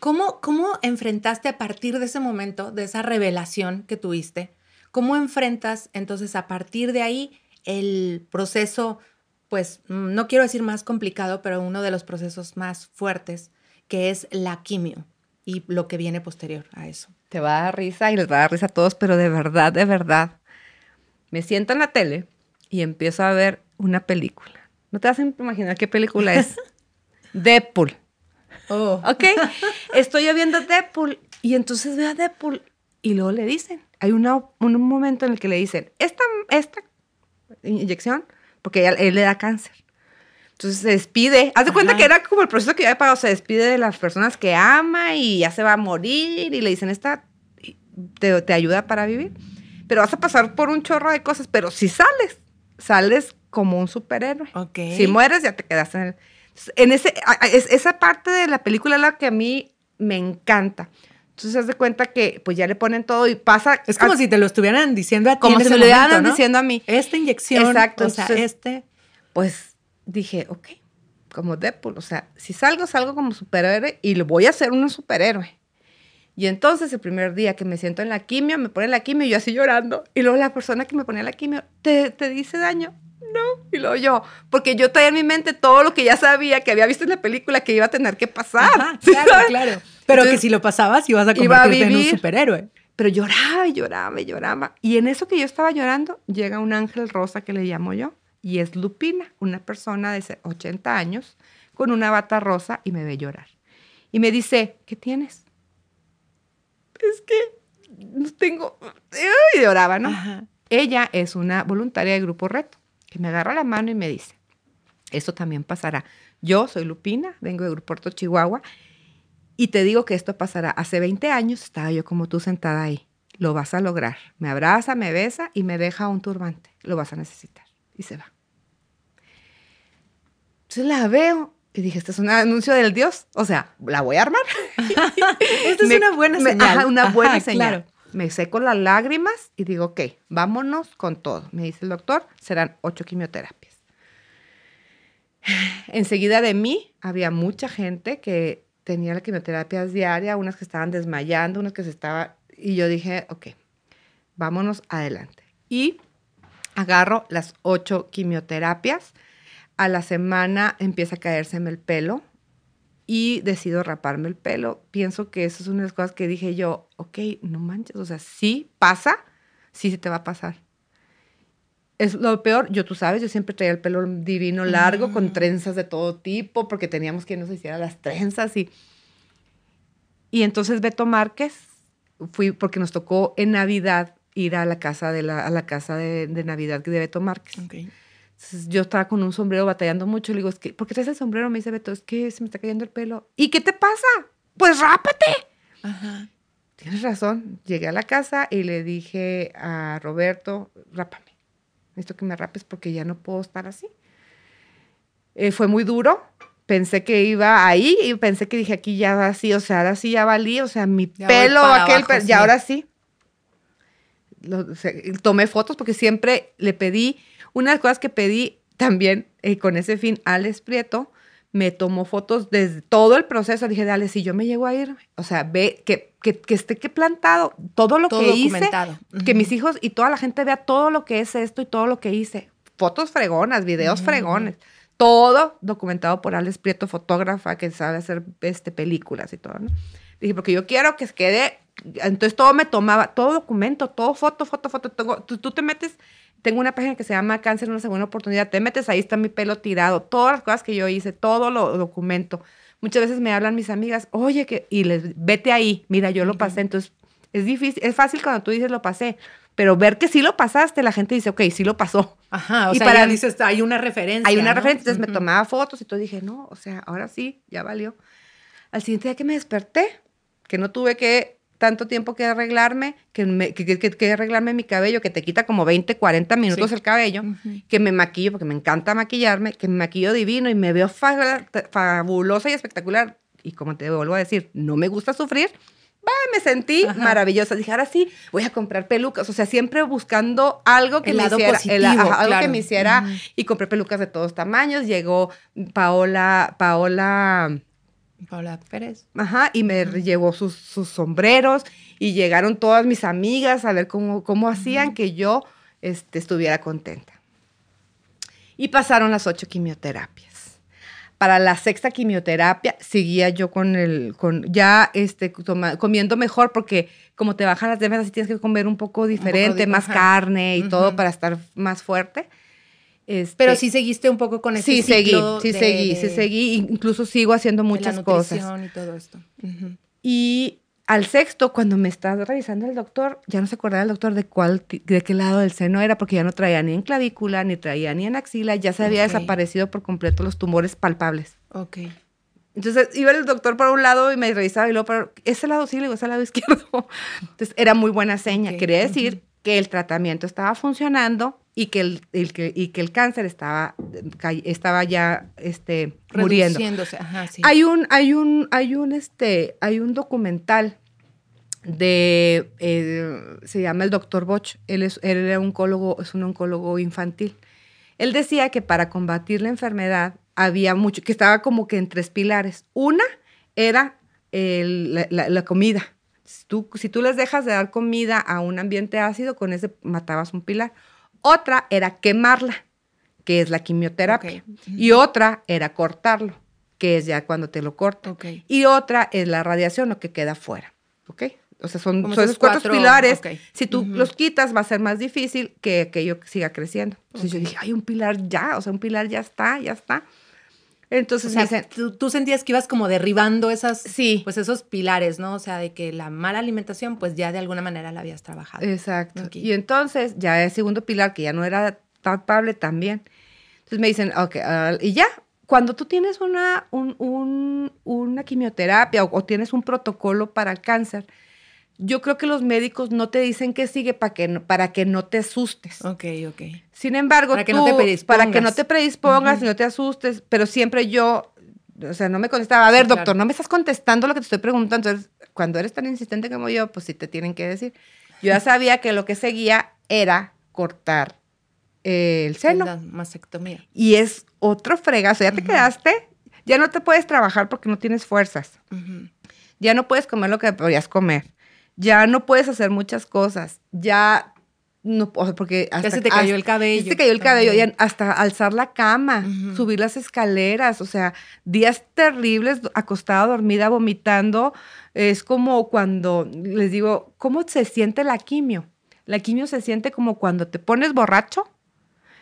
¿Cómo, ¿Cómo enfrentaste a partir de ese momento, de esa revelación que tuviste? ¿Cómo enfrentas entonces a partir de ahí el proceso, pues mm, no quiero decir más complicado, pero uno de los procesos más fuertes, que es la quimio y lo que viene posterior a eso? Te va a dar risa y les va a dar risa a todos, pero de verdad, de verdad, me siento en la tele y empiezo a ver una película. No te vas a imaginar qué película es. Deadpool. Oh. ¿Ok? Estoy viendo Deadpool y entonces veo a Deadpool y luego le dicen, hay un momento en el que le dicen, esta, esta inyección, porque él, le da cáncer. Entonces se despide. Haz de cuenta que era como el proceso que ya había pagado. Se despide de las personas que ama y ya se va a morir. Y le dicen, esta te, te ayuda para vivir. Pero vas a pasar por un chorro de cosas, pero si sales, sales como un superhéroe. Si mueres, ya te quedas en el... En ese, esa parte de la película es la que a mí me encanta. Entonces, haz de cuenta que pues ya le ponen todo y pasa... Es como a- si te lo estuvieran diciendo a ti como en si me lo estuvieran ¿no? diciendo a mí. Esta inyección, Exacto, o sea, entonces- este... Pues dije, ok, como Deadpool, o sea, si salgo, salgo como superhéroe y lo voy a hacer un superhéroe. Y entonces el primer día que me siento en la quimio, me pone la quimio y yo así llorando. Y luego la persona que me ponía la quimio, ¿te, te dice daño? No. Y luego yo, porque yo traía en mi mente todo lo que ya sabía, que había visto en la película que iba a tener que pasar. Ajá, claro, claro. Pero Entonces, que si lo pasabas ibas a iba a convertirte en un vivir. superhéroe. Pero lloraba y lloraba y lloraba. Y en eso que yo estaba llorando, llega un ángel rosa que le llamo yo, y es Lupina, una persona de se- 80 años, con una bata rosa, y me ve llorar. Y me dice, ¿qué tienes? Es que tengo... Y lloraba, ¿no? Ella es una voluntaria de Grupo Reto, que me agarra la mano y me dice, esto también pasará. Yo soy Lupina, vengo de Grupo Chihuahua, y te digo que esto pasará. Hace 20 años estaba yo como tú sentada ahí. Lo vas a lograr. Me abraza, me besa y me deja un turbante. Lo vas a necesitar. Y se va. Entonces la veo y dije, este es un anuncio del Dios. O sea, la voy a armar. Esta es una buena me- señal. ajá, una buena Ajá, señal. claro. Me seco las lágrimas y digo, ok, vámonos con todo. Me dice el doctor, serán ocho quimioterapias. Enseguida de mí había mucha gente que tenía las quimioterapias diarias, unas que estaban desmayando, unas que se estaba... Y yo dije, ok, vámonos adelante. Y agarro las ocho quimioterapias. A la semana empieza a caérseme el pelo y decido raparme el pelo. Pienso que eso es una de las cosas que dije yo, ok, no manches, o sea, sí pasa, sí se te va a pasar. Es lo peor, yo tú sabes, yo siempre traía el pelo divino largo con trenzas de todo tipo porque teníamos que nos hiciera las trenzas y y entonces Beto Márquez fui porque nos tocó en Navidad ir a la casa de la, a la casa de, de Navidad de Beto Márquez. Ok. Entonces, yo estaba con un sombrero batallando mucho. Le digo, es que, ¿por qué traes el sombrero? Me dice Beto, es que se me está cayendo el pelo. ¿Y qué te pasa? Pues rápate. Ajá. Tienes razón. Llegué a la casa y le dije a Roberto, rápame. Necesito que me rapes porque ya no puedo estar así. Eh, fue muy duro. Pensé que iba ahí y pensé que dije, aquí ya va así, o sea, ahora sí ya valí, o sea, mi Ya pelo, aquel, abajo, pe- sí. y ahora sí. Lo- tomé fotos porque siempre le pedí, una de las cosas que pedí también eh, con ese fin, Alex Prieto, me tomó fotos desde todo el proceso. Dije, dale, si yo me llego a ir, o sea, ve que, que, que esté que plantado todo lo Todo que hice, documentado. que mis hijos y toda la gente vea todo lo que es esto y todo lo que hice. Fotos fregonas, videos fregones, todo documentado por Alex Prieto, fotógrafa que sabe hacer este, películas y todo, ¿no? Dije, porque yo quiero que se quede, entonces todo me tomaba, todo documento, todo foto, foto, foto. tengo- tú, tú te metes, tengo una página que se llama Cáncer, una segunda oportunidad, te metes, ahí está mi pelo tirado, todas las cosas que yo hice, todo lo documento. Muchas veces me hablan mis amigas, oye, que, y les, vete ahí, mira, yo lo pasé, entonces es difícil, es fácil cuando tú dices lo pasé, pero ver que sí lo pasaste, la gente dice, ok, sí lo pasó. Ajá, o Y sea, para- ya dices, hay una referencia. Hay una ¿no? referencia, entonces me Ujú. tomaba fotos y todo dije, no, o sea, ahora sí, ya valió. Al siguiente día que me desperté, que no tuve que tanto tiempo que arreglarme, que, me- que, que- arreglarme mi cabello, que te quita como 20, 40 minutos Sí. el cabello, que me maquillo, porque me encanta maquillarme, que me maquillo divino y me veo fa- fabulosa y espectacular. Y como te vuelvo a decir, no me gusta sufrir. Me sentí Ajá. maravillosa. Dije, ahora sí, voy a comprar pelucas. O sea, siempre buscando algo que El me lado hiciera, positivo, ajá, algo claro. que me hiciera y compré pelucas de todos tamaños. Llegó Paola, Paola, Paula Pérez. ajá, y me llevó sus, sus sombreros y llegaron todas mis amigas a ver cómo, cómo hacían que yo este, estuviera contenta. Y pasaron las ocho quimioterapias. Para la sexta quimioterapia seguía yo con el, con ya este, toma- comiendo mejor porque como te bajan las defensas, tienes que comer un poco diferente, di- más ajá. carne y todo para estar más fuerte. Este, Pero sí seguiste un poco con ese sí seguí, sí de- seguí, sí seguí, incluso sigo haciendo la muchas cosas. y todo esto. Y al sexto, cuando me estaba revisando el doctor, ya no se acordaba el doctor de cuál, de qué lado del seno era, porque ya no traía ni en clavícula, ni traía ni en axila, ya se había desaparecido por completo los tumores palpables. Ok. Entonces iba el doctor por un lado y me revisaba y luego por ese lado sí, le digo, ese lado izquierdo. Entonces era muy buena seña. Quería decir que el tratamiento estaba funcionando y que el, el que, y que el cáncer estaba, estaba ya este, muriendo. Reduciéndose, ajá, sí. Hay un, hay un, hay un, este, hay un documental de, eh, se llama el doctor Boch. Él es, él era oncólogo, es un oncólogo infantil. Él decía que para combatir la enfermedad había mucho, que estaba como que en tres pilares. Una era el- la, la- la comida. Si tú, si tú les dejas de dar comida a un ambiente ácido, con ese matabas un pilar. Otra era quemarla, que es la quimioterapia. Y otra era cortarlo, que es ya cuando te lo cortan. Y otra es la radiación, lo que queda fuera. ¿Ok? O sea, son, son esos cuatro, cuatro, pilares. ok. Si tú los quitas, va a ser más difícil que aquello siga creciendo. Entonces yo Ok. dije, hay un pilar ya, o sea, un pilar ya está, ya está. O Entonces sea, me dicen, tú, tú sentías que ibas como derribando esas, Sí. pues esos pilares, ¿no? O sea, de que la mala alimentación, pues ya de alguna manera la habías trabajado. Exacto. Y entonces ya el segundo pilar, que ya no era palpable también. Entonces me dicen, ok, ah, y ya, cuando tú tienes una, un- un- una quimioterapia o, o tienes un protocolo para el cáncer, yo creo que los médicos no te dicen qué sigue para que no, para que no te asustes. Ok, ok. Sin embargo, Para que no te predispongas. para que no te predispongas y no te asustes, pero siempre yo, o sea, no me contestaba, a ver, Sí, claro. doctor, no me estás contestando lo que te estoy preguntando. Entonces, cuando eres tan insistente como yo, pues sí te tienen que decir. Yo ya sabía que lo que seguía era cortar eh, el seno. La mastectomía. Y es otro fregazo. Ya te quedaste, ya no te puedes trabajar porque no tienes fuerzas. Ya no puedes comer lo que podrías comer. Ya no puedes hacer muchas cosas. Ya no, o sea, porque hasta, se te cayó hasta- el cabello ya se te cayó el cabello. ya hasta alzar la cama, subir las escaleras, o sea, días terribles acostada, dormida, vomitando. Es como cuando les digo, ¿cómo se siente la quimio? La quimio se siente como cuando te pones borracho,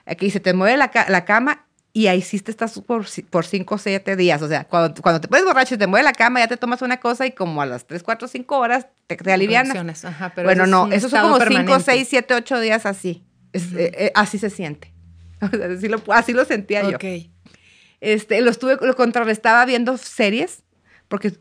aquí se te mueve la, la cama y ahí sí te estás por, por cinco o siete días. O sea, cuando, cuando te pones borracho y te mueve la cama, ya te tomas una cosa y como a las tres, cuatro, cinco horas te, te alivianas. Ajá, pero bueno, no, esos son como cinco, permanente. seis, siete, ocho días así. Es- eh, eh, así se siente. O sea, así, lo, así lo sentía yo. Ok. Este, lo estuve, lo contrarrestaba viendo series, porque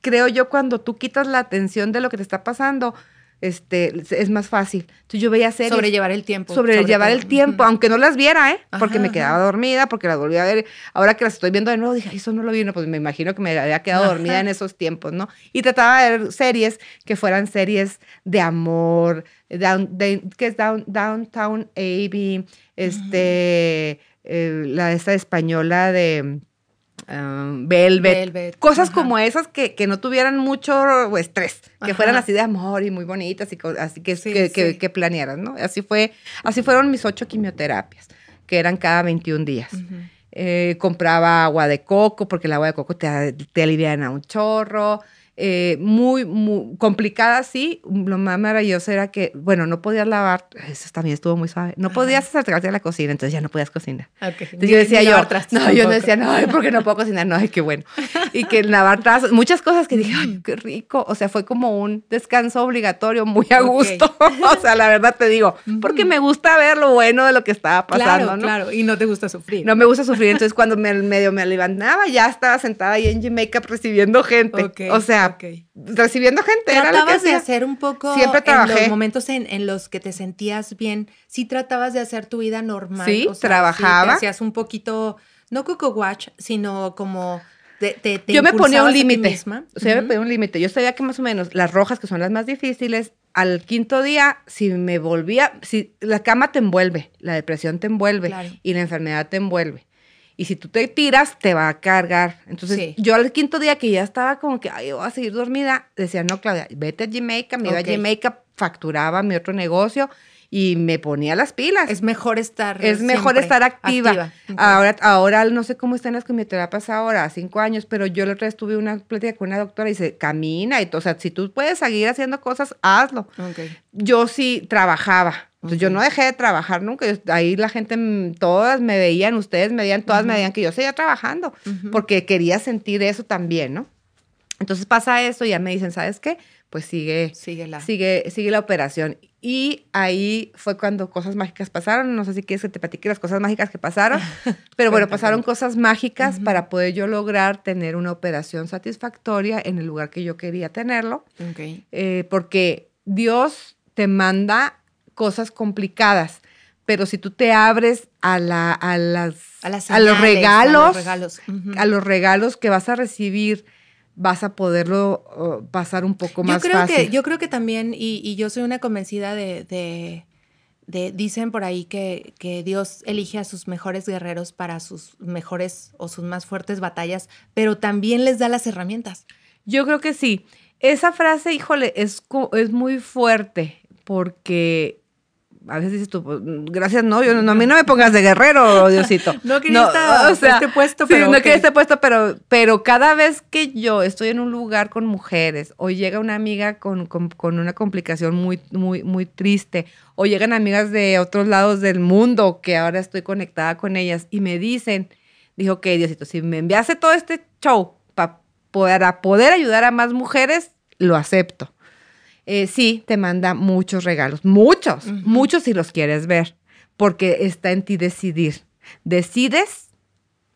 creo yo cuando tú quitas la atención de lo que te está pasando, este, es más fácil. Entonces yo veía series. Sobrellevar el tiempo. sobrellevar sobre el tiempo, aunque no las viera, ¿eh? Porque Ajá, me quedaba ajá. dormida, porque las volví a ver. Ahora que las estoy viendo de nuevo, dije, "Ay, eso no lo vi, no, pues me imagino que me había quedado Ajá. dormida en esos tiempos, ¿no? Y trataba de ver series que fueran series de amor, down, de- que es down- Downtown Abbey, este, eh, la esta española de um, Velvet, Velvet, cosas ajá. como esas que, que no tuvieran mucho estrés, que Ajá. fueran así de amor y muy bonitas y así que, Sí, que, sí. que planearas, ¿no? Así fue, así fueron mis ocho quimioterapias, que eran cada 21 días. Eh, compraba agua de coco, porque el agua de coco te, te aliviana un chorro. Eh, muy, muy complicada, sí. Lo más maravilloso era que, bueno, no podías lavar, eso también estuvo muy suave. No podías acercarte a la cocina, entonces ya no podías cocinar. Ok. Entonces Ni- yo decía yo, no, yo tampoco. decía, no, porque no puedo cocinar, no, ay, qué bueno. Y que lavar tazas, muchas cosas que dije, ay, qué rico. O sea, fue como un descanso obligatorio muy a gusto. o sea, la verdad te digo, porque me gusta ver lo bueno de lo que estaba pasando, Claro, ¿no? claro. Y no te gusta sufrir. No me gusta sufrir, entonces cuando me, medio me levantaba, ya estaba sentada ahí en Jamaica recibiendo gente. Ok, o sea, recibiendo gente era lo que Tratabas de hacer un poco Siempre en trabajé. los momentos en, en los que te sentías bien, sí tratabas de hacer tu vida normal. Sí, o sea, trabajaba. hacías un poquito, no coco watch, sino como te, te- te yo me ponía un límite. O sea, yo me ponía un límite. Yo sabía que más o menos las rojas, que son las más difíciles, al quinto día, si me volvía, si la cama te envuelve, la depresión te envuelve Claro. y la enfermedad te envuelve. Y si tú te tiras, te va a cargar. Entonces, Sí. yo al quinto día que ya estaba como que, ay, voy a seguir dormida, decía, no, Claudia, vete a Jamaica, me iba a Jamaica, facturaba mi otro negocio y me ponía las pilas. Es mejor estar. Es mejor estar activa. Ok. Ahora, ahora no sé cómo están las quimioterapias ahora, cinco años, pero yo la otra vez tuve una plática con una doctora y dice, camina, y, o sea, si tú puedes seguir haciendo cosas, hazlo. Ok. Yo sí trabajaba. Entonces, yo no dejé de trabajar nunca. Yo- ahí la gente, mm, todas me veían, ustedes me veían, todas me veían que yo seguía trabajando, Ujú. porque quería sentir eso también, ¿no? Entonces pasa eso y ya me dicen, ¿sabes qué? Pues sigue, Síguela. sigue, sigue la operación. Y ahí fue cuando cosas mágicas pasaron. No sé si quieres que te platique las cosas mágicas que pasaron, pero bueno, pasaron cosas mágicas para poder yo lograr tener una operación satisfactoria en el lugar que yo quería tenerlo, eh, porque Dios te manda cosas complicadas. Pero si tú te abres a, la, a, las, A las a los regalos, a los regalos. Ujú. a los regalos que vas a recibir, vas a poderlo uh, pasar un poco más yo creo fácil. Que, yo creo que también, y, y yo soy una convencida de, de, de- dicen por ahí que, que Dios elige a sus mejores guerreros para sus mejores o sus más fuertes batallas, pero también les da las herramientas. Yo creo que sí. Esa frase, híjole, es muy fuerte porque a veces dices tú, pues, gracias, no, yo, no, a mí no me pongas de guerrero, Diosito. No quería esta- este puesto, sí, pero no ok. quería este puesto, pero, pero cada vez que yo estoy en un lugar con mujeres o llega una amiga con, con- con una complicación muy, muy, muy triste o llegan amigas de otros lados del mundo que ahora estoy conectada con ellas y me dicen, dijo, ok, Diosito, si me enviaste todo este show pa- para poder ayudar a más mujeres, lo acepto. Eh, sí, te manda muchos regalos, muchos, muchos si los quieres ver, porque está en ti decidir. Decides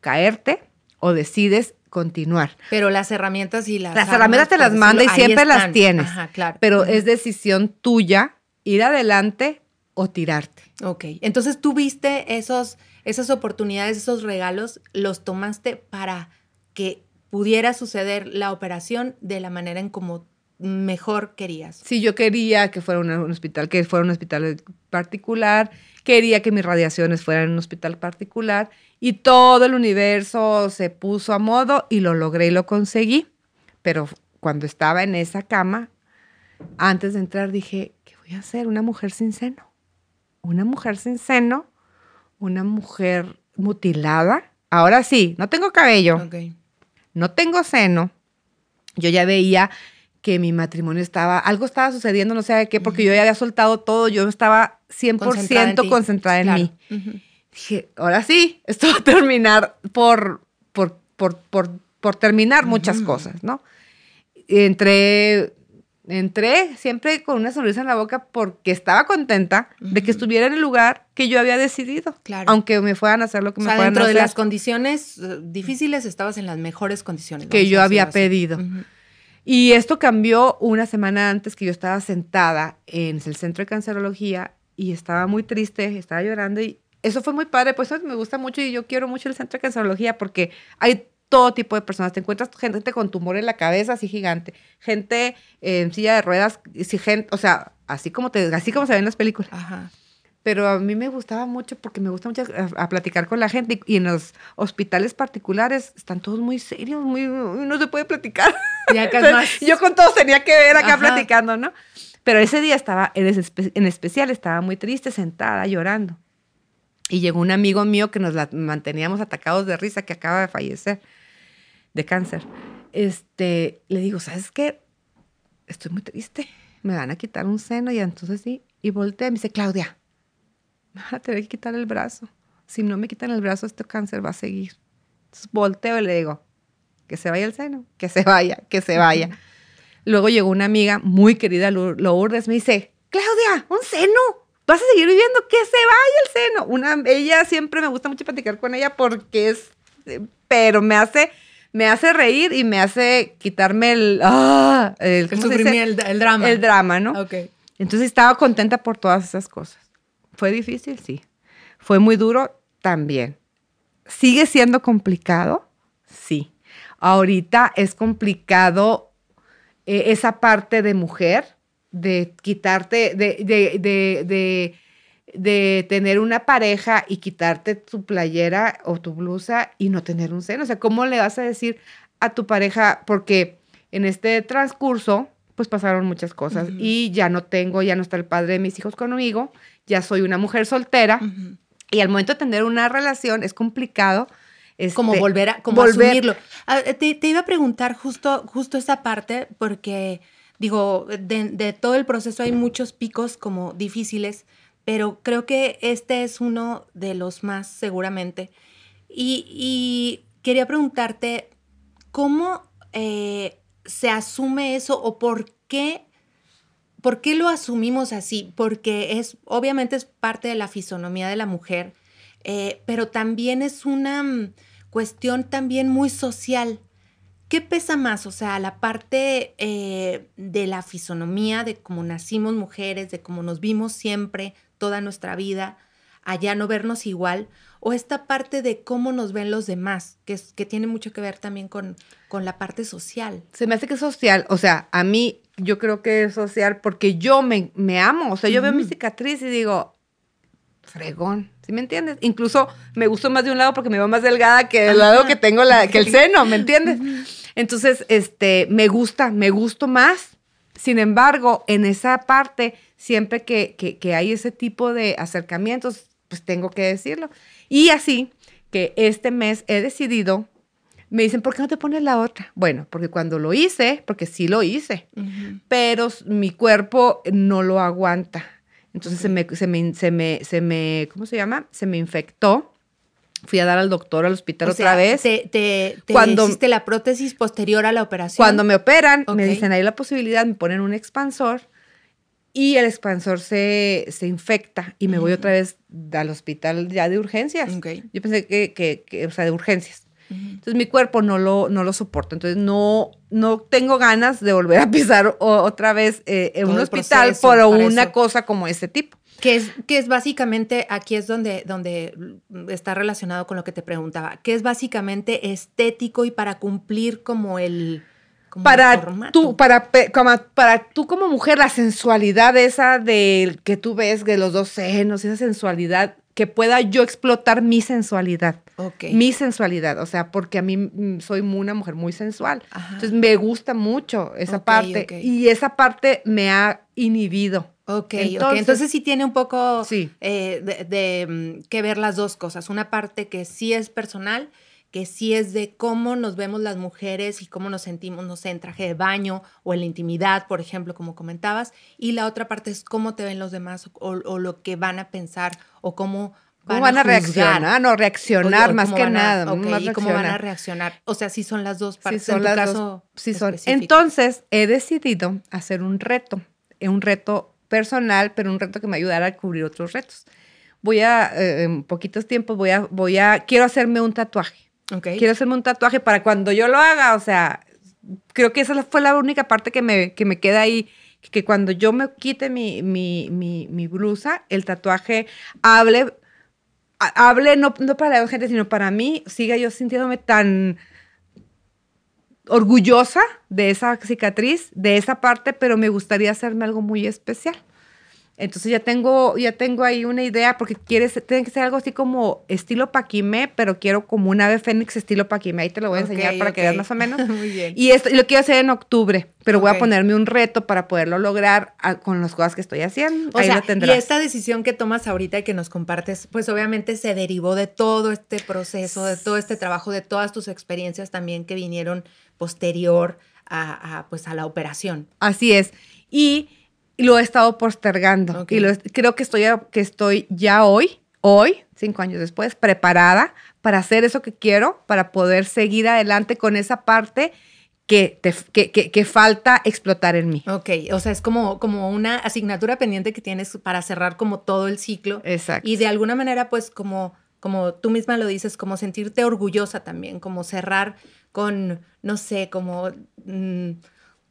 caerte o decides continuar. Pero las herramientas y las... Las herramientas te las manda y decirlo, siempre las tienes, Ajá, claro. pero es decisión tuya ir adelante o tirarte. Ok, entonces tú viste esos, esas oportunidades, esos regalos, los tomaste para que pudiera suceder la operación de la manera en como mejor querías. Si yo quería que fuera un hospital, que fuera un hospital particular, quería que mis radiaciones fueran en un hospital particular y todo el universo se puso a modo y lo logré y lo conseguí. Pero cuando estaba en esa cama, antes de entrar dije, ¿qué voy a hacer? Una mujer sin seno. Una mujer sin seno, una mujer mutilada. Ahora sí, no tengo cabello no tengo seno, yo ya veía que mi matrimonio estaba, algo estaba sucediendo, no sé de qué, porque yo ya había soltado todo, yo estaba 100% Concentrada en concentrada en Claro. mí. Ujú. Dije, ahora sí, esto va a terminar por, por, por, por, por terminar muchas cosas, ¿no? Entré, entré siempre con una sonrisa en la boca porque estaba contenta de que estuviera en el lugar que yo había decidido. Claro. Aunque me fueran a hacer lo que O me sea, fueran a dentro de hacer. las condiciones eh, difíciles estabas en las mejores condiciones. Que yo había así. pedido. Y esto cambió una semana antes que yo estaba sentada en el centro de cancerología y estaba muy triste, estaba llorando y eso fue muy padre, pues eso me gusta mucho y yo quiero mucho el centro de cancerología porque hay todo tipo de personas. Te encuentras gente con tumor en la cabeza así gigante, gente en silla de ruedas, o sea, así como, te, así como se ven en las películas Ajá. Pero a mí me gustaba mucho porque me gusta mucho a, a platicar con la gente y, y en los hospitales particulares están todos muy serios, muy no se puede platicar. Que es Entonces, más- Yo con todos tenía que ver acá Ajá. platicando, ¿no? Pero ese día estaba, en, espe- en especial, estaba muy triste, sentada, llorando. Y llegó un amigo mío que nos la manteníamos atacados de risa, que acaba de fallecer de cáncer. Este, le digo, ¿sabes qué? Estoy muy triste. Me van a quitar un seno y entonces sí. Y volteé y me dice, Claudia, a tener que quitar el brazo. Si no me quitan el brazo, este cáncer va a seguir. Entonces volteo y le digo, que se vaya el seno, que se vaya, que se vaya. Luego llegó una amiga muy querida, Lour- Lourdes, me dice, Claudia, un seno, vas a seguir viviendo, que se vaya el seno. Una, ella siempre me gusta mucho platicar con ella porque es, eh, pero me hace, me hace reír y me hace quitarme el, ah, el, El el, el drama. El drama, ¿no? Ok. Entonces estaba contenta por todas esas cosas. ¿Fue difícil? Sí. ¿Fue muy duro? También. ¿Sigue siendo complicado? Sí. Ahorita es complicado eh, esa parte de mujer, de quitarte, de, de, de, de, de tener una pareja y quitarte tu playera o tu blusa y no tener un seno. O sea, ¿cómo le vas a decir a tu pareja? Porque en este transcurso, pues pasaron muchas cosas y ya no tengo, ya no está el padre de mis hijos conmigo, ya soy una mujer soltera y al momento de tener una relación es complicado. como este, volver a como volver- asumirlo. Ah, Te, te iba a preguntar justo, justo esa parte, porque digo, de, de todo el proceso hay muchos picos como difíciles, pero creo que este es uno de los más seguramente. Y, y quería preguntarte, ¿cómo eh, se asume eso o por qué? ¿Por qué lo asumimos así? Porque es, obviamente es parte de la fisonomía de la mujer, eh, pero también es una mm, cuestión también muy social. ¿Qué pesa más? O sea, la parte eh, de la fisonomía, de cómo nacimos mujeres, de cómo nos vimos siempre, toda nuestra vida, allá no vernos igual, o esta parte de cómo nos ven los demás, que, que tiene mucho que ver también con, con la parte social. Se me hace que es social, o sea, a mí yo creo que es social porque yo me, me amo, o sea, yo veo mi cicatriz y digo, fregón, ¿sí me entiendes? Incluso me gustó más de un lado porque me veo más delgada que el lado que tengo la, que el seno, ¿me entiendes? Entonces, este, me gusta, me gusto más. Sin embargo, en esa parte, siempre que, que, que hay ese tipo de acercamientos, pues tengo que decirlo. Y así que este mes he decidido, me dicen, ¿por qué no te pones la otra? Bueno, porque cuando lo hice, porque sí lo hice, pero mi cuerpo no lo aguanta. Entonces se, me, se, me, se, me, se me, ¿cómo se llama? Se me infectó. Fui a dar al doctor al hospital O otra sea, vez. Te, te, te Cuando- hiciste la prótesis posterior a la operación. Cuando me operan, me dicen, hay la posibilidad, me ponen un expansor y el expansor se, se infecta y me voy otra vez al hospital ya de urgencias. Yo pensé que, que, que, o sea, de urgencias. Entonces mi cuerpo no lo, no lo soporta. Entonces no, no tengo ganas de volver a pisar o- otra vez eh, en Todo un hospital por una eso. cosa como ese tipo. Que es, que es básicamente, aquí es donde, donde está relacionado con lo que te preguntaba, que es básicamente estético y para cumplir como el, como para tú, para, como- para tú como mujer, la sensualidad esa de que tú ves de los dos senos, esa sensualidad, que pueda yo explotar mi sensualidad. Ok. Mi sensualidad, o sea, porque a mí mm, soy una mujer muy sensual. Ajá. Entonces me gusta mucho esa parte y esa parte me ha inhibido. Ok. Entonces- Entonces sí tiene un poco Sí. eh, de, de, mm, que ver las dos cosas. Una parte que sí es personal, que sí es de cómo nos vemos las mujeres y cómo nos sentimos, no sé, en traje de baño o en la intimidad, por ejemplo, como comentabas. Y la otra parte es cómo te ven los demás o, o lo que van a pensar o cómo ¿Cómo van a, juzgar. reaccionar? No, reaccionar O- o más que van a- nada. más y cómo van a reaccionar. O sea, sí son las dos Sí, partes. son en tu las caso dos. Sí son. específico. Entonces, he decidido hacer un reto, eh, un reto personal, pero un reto que me ayudará a cubrir otros retos. Voy a, eh, en poquitos tiempos, voy a, voy a, quiero hacerme un tatuaje. Quiero hacerme un tatuaje para cuando yo lo haga, o sea, creo que esa fue la única parte que me, que me queda ahí, que cuando yo me quite mi, mi, mi, mi blusa, el tatuaje hable, ha- hable no, no para la gente, sino para mí, siga yo sintiéndome tan orgullosa de esa cicatriz, de esa parte, pero me gustaría hacerme algo muy especial. Entonces ya tengo, ya tengo ahí una idea, porque quiere ser- tiene que ser algo así como estilo Paquimé, pero quiero como un ave fénix estilo Paquimé. Ahí te lo voy a enseñar para que veas más o menos. Muy bien. Y esto y lo quiero hacer en octubre, pero voy a ponerme un reto para poderlo lograr ah, con las cosas que estoy haciendo. O ahí sea, lo y tendrás. esta decisión que tomas ahorita y que nos compartes, pues obviamente se derivó de todo este proceso, de todo este trabajo, de todas tus experiencias también que vinieron posterior a, a, pues a la operación. Así es. Y lo he estado postergando. Y lo, creo que estoy, que estoy ya hoy, hoy, cinco años después, preparada para hacer eso que quiero, para poder seguir adelante con esa parte que, te- que, que- que falta explotar en mí. Ok, o sea, es como, como una asignatura pendiente que tienes para cerrar como todo el ciclo. Exacto. Y de alguna manera, pues como, como tú misma lo dices, como sentirte orgullosa también, como cerrar con, no sé, como, mm,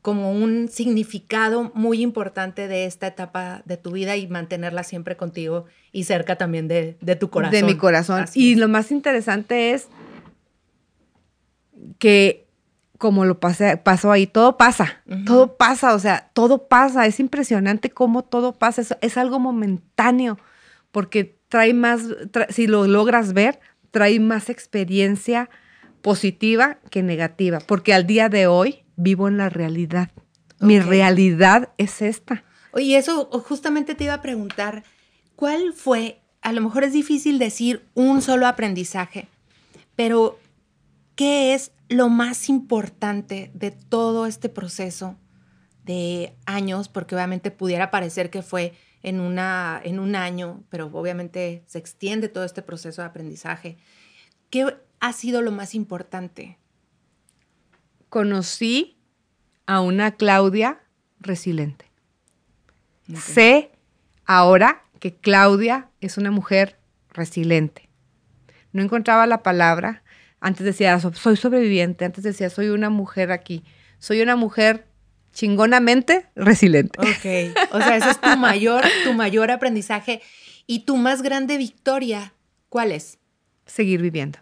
como un significado muy importante de esta etapa de tu vida y mantenerla siempre contigo y cerca también de, de tu corazón. De mi corazón. Así Y es. lo más interesante es que como lo pasé, pasó ahí, todo pasa, todo pasa, o sea, todo pasa, es impresionante cómo todo pasa, es, es algo momentáneo, porque trae más, tra- si lo logras ver, trae más experiencia positiva que negativa, porque al día de hoy vivo en la realidad. Mi realidad es esta. Oye, eso justamente te iba a preguntar, ¿cuál fue, a lo mejor es difícil decir un solo aprendizaje, pero ¿qué es lo más importante de todo este proceso de años? Porque obviamente pudiera parecer que fue en, una, en un año, pero obviamente se extiende todo este proceso de aprendizaje. ¿Qué ha sido lo más importante? Conocí a una Claudia resiliente. Sé ahora que Claudia es una mujer resiliente. No encontraba la palabra. Antes decía, "So- soy sobreviviente. Antes decía, soy una mujer aquí. Soy una mujer chingonamente resiliente. Ok, o sea, ese es tu mayor, tu mayor aprendizaje y tu más grande victoria. ¿Cuál es? Seguir viviendo.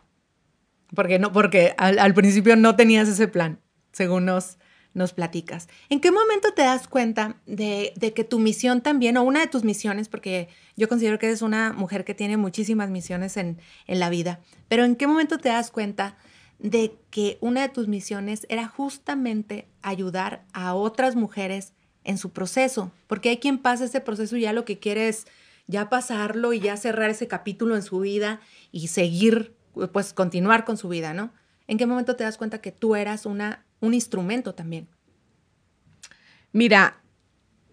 Porque no, porque al, al principio no tenías ese plan, según nos, nos platicas. ¿En qué momento te das cuenta de, que tu misión también, o una de tus misiones, porque yo considero que eres una mujer que tiene muchísimas misiones en, en la vida, pero en qué momento te das cuenta de que una de tus misiones era justamente ayudar a otras mujeres en su proceso? Porque hay quien pasa ese proceso y ya lo que quiere es ya pasarlo y ya cerrar ese capítulo en su vida y seguir, pues continuar con su vida, ¿no? ¿En qué momento te das cuenta que tú eras una, un instrumento también? Mira,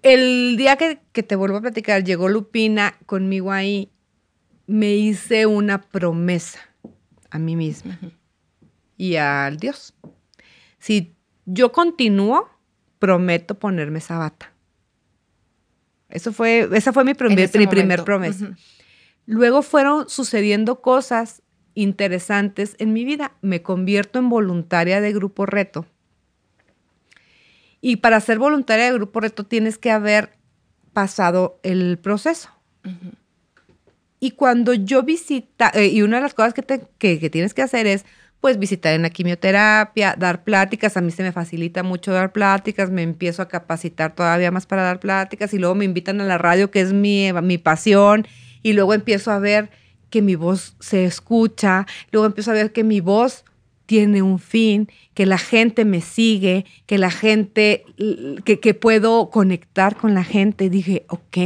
el día que, que te vuelvo a platicar, llegó Lupina conmigo ahí, me hice una promesa a mí misma y al Dios. Si yo continúo, prometo ponerme esa bata. Eso fue, esa fue mi, primer, mi primer promesa. Luego fueron sucediendo cosas interesantes en mi vida. Me convierto en voluntaria de Grupo Reto. Y para ser voluntaria de Grupo Reto tienes que haber pasado el proceso. Y cuando yo visita, eh, y una de las cosas que, te- que- que tienes que hacer es, pues, visitar en la quimioterapia, dar pláticas. A mí se me facilita mucho dar pláticas, me empiezo a capacitar todavía más para dar pláticas y luego me invitan a la radio, que es mi, mi pasión, y luego empiezo a ver que mi voz se escucha, luego empiezo a ver que mi voz tiene un fin, que la gente me sigue, que la gente, que, que puedo conectar con la gente. Dije, ok,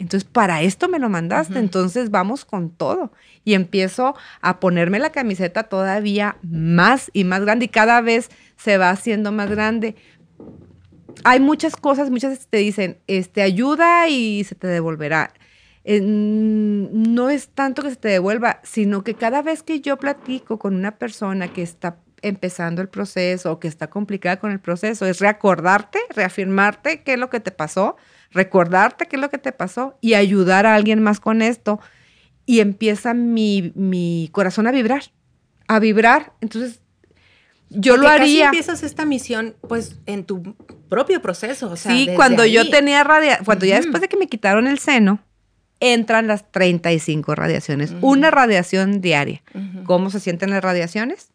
entonces para esto me lo mandaste, entonces vamos con todo. Y empiezo a ponerme la camiseta todavía más y más grande y cada vez se va haciendo más grande. Hay muchas cosas, muchas veces te dicen, este, ayuda y se te devolverá. Eh, no es tanto que se te devuelva, sino que cada vez que yo platico con una persona que está empezando el proceso o que está complicada con el proceso, es reacordarte, reafirmarte qué es lo que te pasó, recordarte qué es lo que te pasó y ayudar a alguien más con esto. Y empieza mi, mi corazón a vibrar, a vibrar. Entonces, yo lo Porque casi haría. empiezas esta misión, pues, en tu propio proceso. O sea, sí, cuando yo tenía radiación, cuando ya después de que me quitaron el seno, entran las 35 radiaciones, Ujú. una radiación diaria. ¿Cómo se sienten las radiaciones?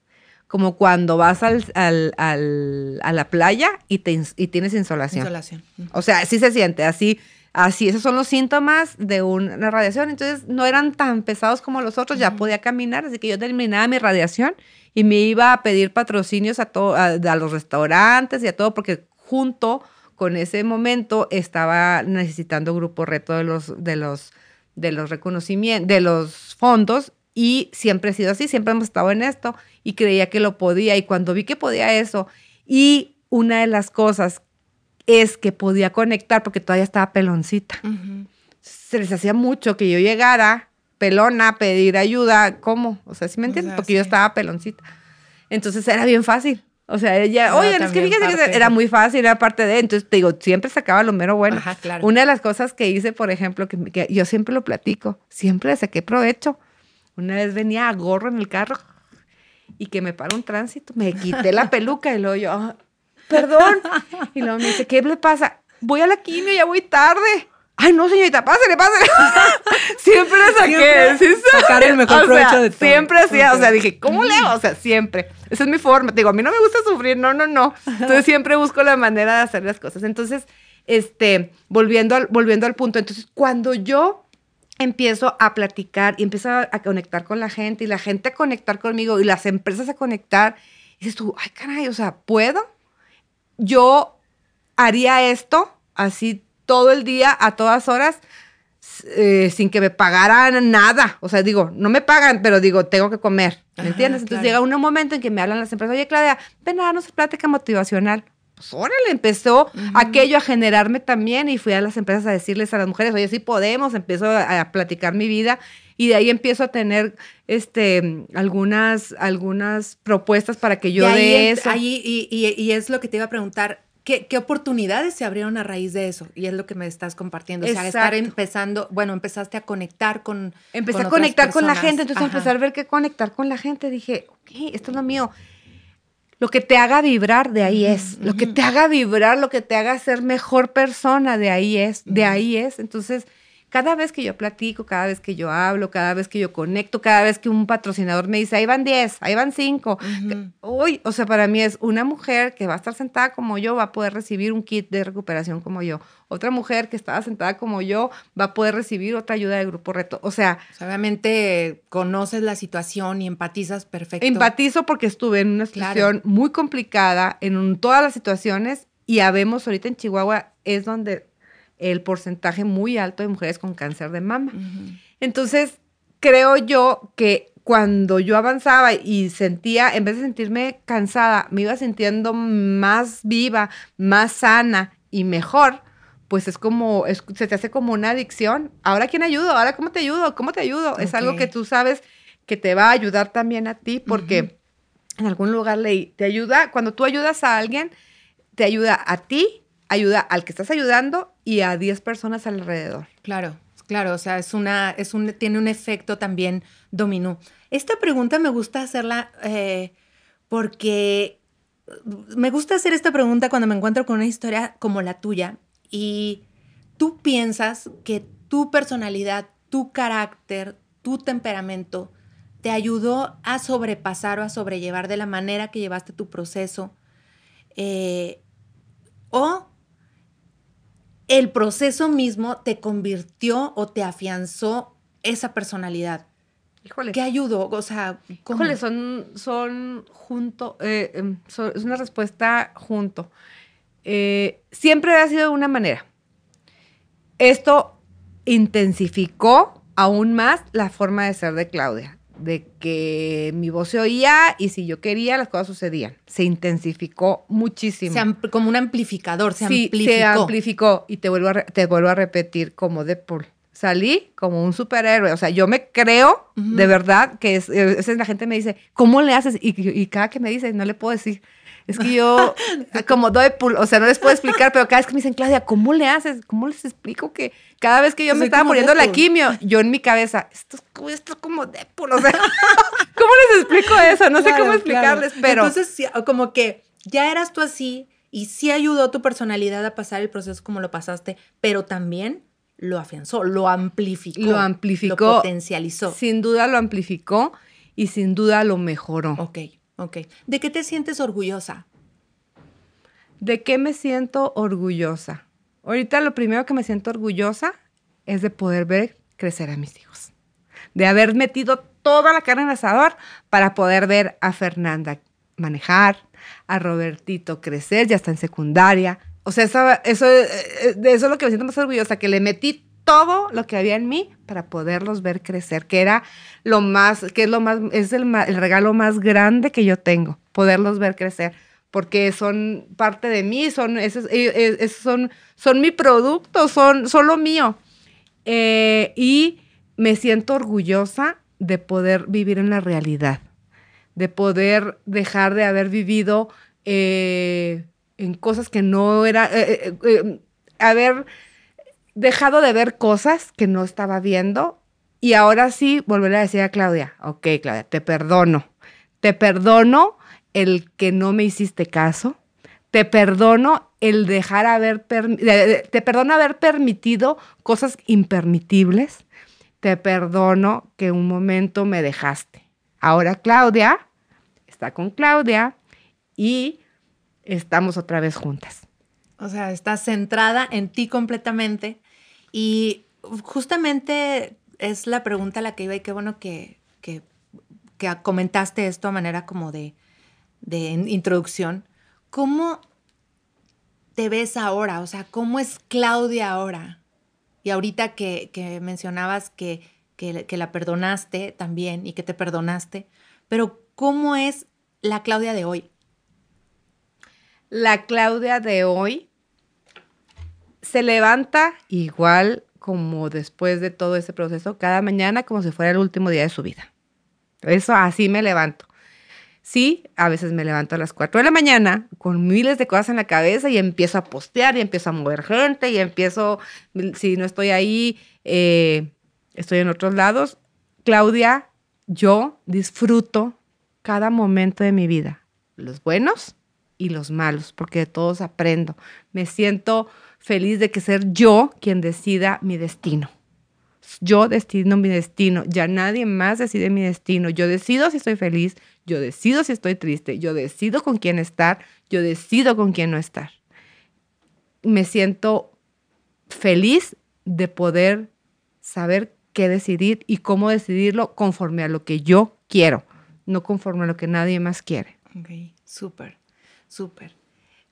Como cuando vas al, al- al- a la playa y, te y tienes insolación. Insolación. O sea, así se siente, así, así, esos son los síntomas de una radiación. Entonces, no eran tan pesados como los otros, ya podía caminar, así que yo terminaba mi radiación y me iba a pedir patrocinios a, to- a, a los restaurantes y a todo, porque junto con ese momento estaba necesitando grupo reto de los, de los, de los reconocimientos, de los fondos. Y siempre he sido así, siempre hemos estado en esto y creía que lo podía. Y cuando vi que podía eso, y una de las cosas es que podía conectar porque todavía estaba peloncita. Se les hacía mucho que yo llegara pelona a pedir ayuda. ¿Cómo? O sea, ¿sí me entiendes? sea, porque yo estaba peloncita. Entonces era bien fácil. O sea, ella, oye, es que fíjese que era muy fácil, era parte de. Entonces te digo, siempre sacaba lo mero bueno. Ajá, claro. Una de las cosas que hice, por ejemplo, que, que yo siempre lo platico, siempre le saqué provecho. Una vez venía a gorro en el carro y que me para un tránsito, me quité la peluca y luego yo, "Ah, perdón. Y luego me dice, ¿qué le pasa? Voy a la quimio, ya voy tarde. Ay, no, señorita, pásale, pásale. siempre saqué. Siempre ¿sí sacar el mejor O sea, provecho de todo. Siempre hacía, o sea, dije, ¿cómo le hago? O sea, siempre. Esa es mi forma. Te digo, a mí no me gusta sufrir, no, no, no. Entonces siempre busco la manera de hacer las cosas. Entonces, este, volviendo al, volviendo al punto, entonces, cuando yo empiezo a platicar y empiezo a, conectar con la gente y la gente a conectar conmigo y las empresas a conectar, dices tú, ay, caray, o sea, ¿puedo? Yo haría esto así todo el día, a todas horas, eh, sin que me pagaran nada. O sea, digo, no me pagan, pero digo, tengo que comer. ¿Me Ajá, entiendes? Entonces claro. llega un momento en que me hablan las empresas, oye, Claudia, ven a darnos plática motivacional. Pues órale, empezó aquello a generarme también y fui a las empresas a decirles a las mujeres, oye, sí podemos, empiezo a, a platicar mi vida y de ahí empiezo a tener este, algunas, algunas propuestas para que yo Y ahí, ent- eso. ahí- y, y- y es lo que te iba a preguntar. ¿Qué, qué oportunidades se abrieron a raíz de eso? Y es lo que me estás compartiendo. O sea, estar Exacto. empezando, bueno, empezaste a conectar con. Empecé con a conectar con la gente, entonces Ajá. empecé a ver que conectar con la gente. Dije, ok, esto es lo mío. Lo que te haga vibrar, de ahí es. Lo que te haga vibrar, lo que te haga ser mejor persona, de ahí es. De ahí es. Entonces, cada vez que yo platico, cada vez que yo hablo, cada vez que yo conecto, cada vez que un patrocinador me dice, ahí van 10, ahí van 5. Ujú. Uy, o sea, para mí es una mujer que va a estar sentada como yo, va a poder recibir un kit de recuperación como yo. Otra mujer que estaba sentada como yo va a poder recibir otra ayuda de grupo reto. O sea, O sea, obviamente conoces la situación y empatizas perfecto. empatizo porque estuve en una Claro. situación muy complicada en un- todas las situaciones y habemos ahorita en Chihuahua es donde el porcentaje muy alto de mujeres con cáncer de mama. Entonces, creo yo que cuando yo avanzaba y sentía, en vez de sentirme cansada, me iba sintiendo más viva, más sana y mejor, pues es como, es- se te hace como una adicción. Ahora, ¿quién ayudo? Ahora, ¿cómo te ayudo? ¿Cómo te ayudo? Es algo que tú sabes que te va a ayudar también a ti porque en algún lugar leí, te ayuda, cuando tú ayudas a alguien, te ayuda a ti, ayuda al que estás ayudando y a 10 personas alrededor. Claro, claro, o sea, es una, es un, tiene un efecto también dominó. Esta pregunta me gusta hacerla eh, porque me gusta hacer esta pregunta cuando me encuentro con una historia como la tuya y tú piensas que tu personalidad, tu carácter, tu temperamento te ayudó a sobrepasar o a sobrellevar de la manera que llevaste tu proceso eh, o el proceso mismo te convirtió o te afianzó esa personalidad. Híjole. ¿Qué ayudó? O sea, ¿cómo? Híjole, son, son junto, eh, em, son- es una respuesta junto. Eh, siempre ha sido de una manera. Esto intensificó aún más la forma de ser de Claudia, de que mi voz se oía y si yo quería las cosas sucedían. Se intensificó muchísimo. Se como un amplificador, se sí, amplificó. se amplificó. Y te vuelvo, a te vuelvo a repetir como Deadpool. Salí como un superhéroe. O sea, yo me creo de verdad que es, eh, es la gente me dice, ¿cómo le haces? Y, y cada que me dice, no le puedo decir. Es que yo, como Deadpool, o sea, no les puedo explicar, pero cada vez que me dicen, Claudia, ¿cómo le haces? ¿Cómo les explico que cada vez que yo Soy me estaba muriendo la quimio, yo en mi cabeza, esto esto es como Deadpool, o sea, ¿cómo les explico eso? No sé Claro, cómo explicarles, claro. pero... Entonces, como que ya eras tú así y sí ayudó tu personalidad a pasar el proceso como lo pasaste, pero también lo afianzó, lo amplificó. Lo amplificó. Lo potencializó. Sin duda lo amplificó y sin duda lo mejoró. Ok, ok. ¿De qué te sientes orgullosa? ¿De qué me siento orgullosa? Ahorita lo primero que me siento orgullosa es de poder ver crecer a mis hijos. De haber metido toda la carne en el asador para poder ver a Fernanda manejar, a Robertito crecer, ya está en secundaria. O sea, eso, eso, eh, de eso es lo que me siento más orgullosa, que le metí todo lo que había en mí para poderlos ver crecer, que era lo más, que es lo más, es el, el regalo más grande que yo tengo, poderlos ver crecer, porque son parte de mí, son, eh, eh, esos son, son mi producto, son, son lo mío. Eh, y me siento orgullosa de poder vivir en la realidad, de poder dejar de haber vivido eh, en cosas que no era, eh, haber dejado de ver cosas que no estaba viendo y ahora sí volver a decir a Claudia, ok Claudia, te perdono, te perdono el que no me hiciste caso, te perdono el dejar haber, te perdono haber permitido cosas impermitibles, te perdono que un momento me dejaste. Ahora Claudia está con Claudia y estamos otra vez juntas. O sea, estás centrada en ti completamente. Y justamente es la pregunta a la que iba y qué bueno que, que, que comentaste esto a manera como de, de in- introducción. ¿Cómo te ves ahora? O sea, ¿cómo es Claudia ahora? Y ahorita que, que mencionabas que, que, que la perdonaste también y que te perdonaste, pero ¿cómo es la Claudia de hoy? La Claudia de hoy se levanta igual como después de todo ese proceso, cada mañana como si fuera el último día de su vida. Eso así me levanto. Sí, a veces me levanto a las 4 de la mañana con miles de cosas en la cabeza y empiezo a postear y empiezo a mover gente y empiezo, si no estoy ahí, eh, estoy en otros lados. Claudia, yo disfruto cada momento de mi vida, los buenos y los malos, porque de todos aprendo. Me siento feliz de que ser yo quien decida mi destino. Yo destino mi destino, ya nadie más decide mi destino. Yo decido si estoy feliz, yo decido si estoy triste, yo decido con quién estar, yo decido con quién no estar. Me siento feliz de poder saber qué decidir y cómo decidirlo conforme a lo que yo quiero, no conforme a lo que nadie más quiere. Ok, súper, súper.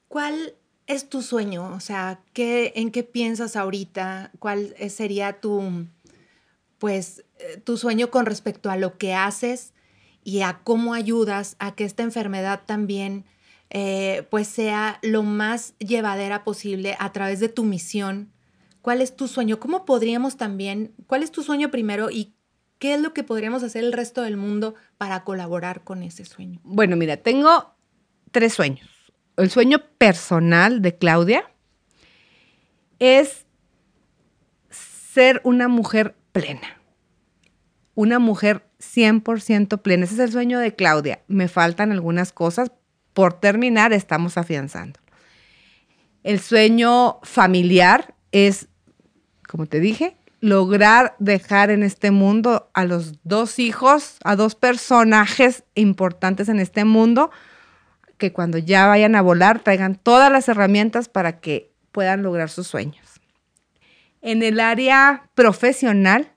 ¿Cuál es tu sueño? O sea, ¿qué, ¿en qué piensas ahorita? ¿Cuál sería tu, pues, eh, tu sueño con respecto a lo que haces y a cómo ayudas a que esta enfermedad también eh, pues sea lo más llevadera posible a través de tu misión. ¿Cuál es tu sueño? ¿Cómo podríamos también, cuál es tu sueño primero y qué es lo que podríamos hacer el resto del mundo para colaborar con ese sueño? Bueno, mira, tengo tres sueños. El sueño personal de Claudia es ser una mujer plena, una mujer 100% plena. Ese es el sueño de Claudia. Me faltan algunas cosas. Por terminar, estamos afianzando. El sueño familiar es, como te dije, lograr dejar en este mundo a los dos hijos, a dos personajes importantes en este mundo, que cuando ya vayan a volar traigan todas las herramientas para que puedan lograr sus sueños. En el área profesional,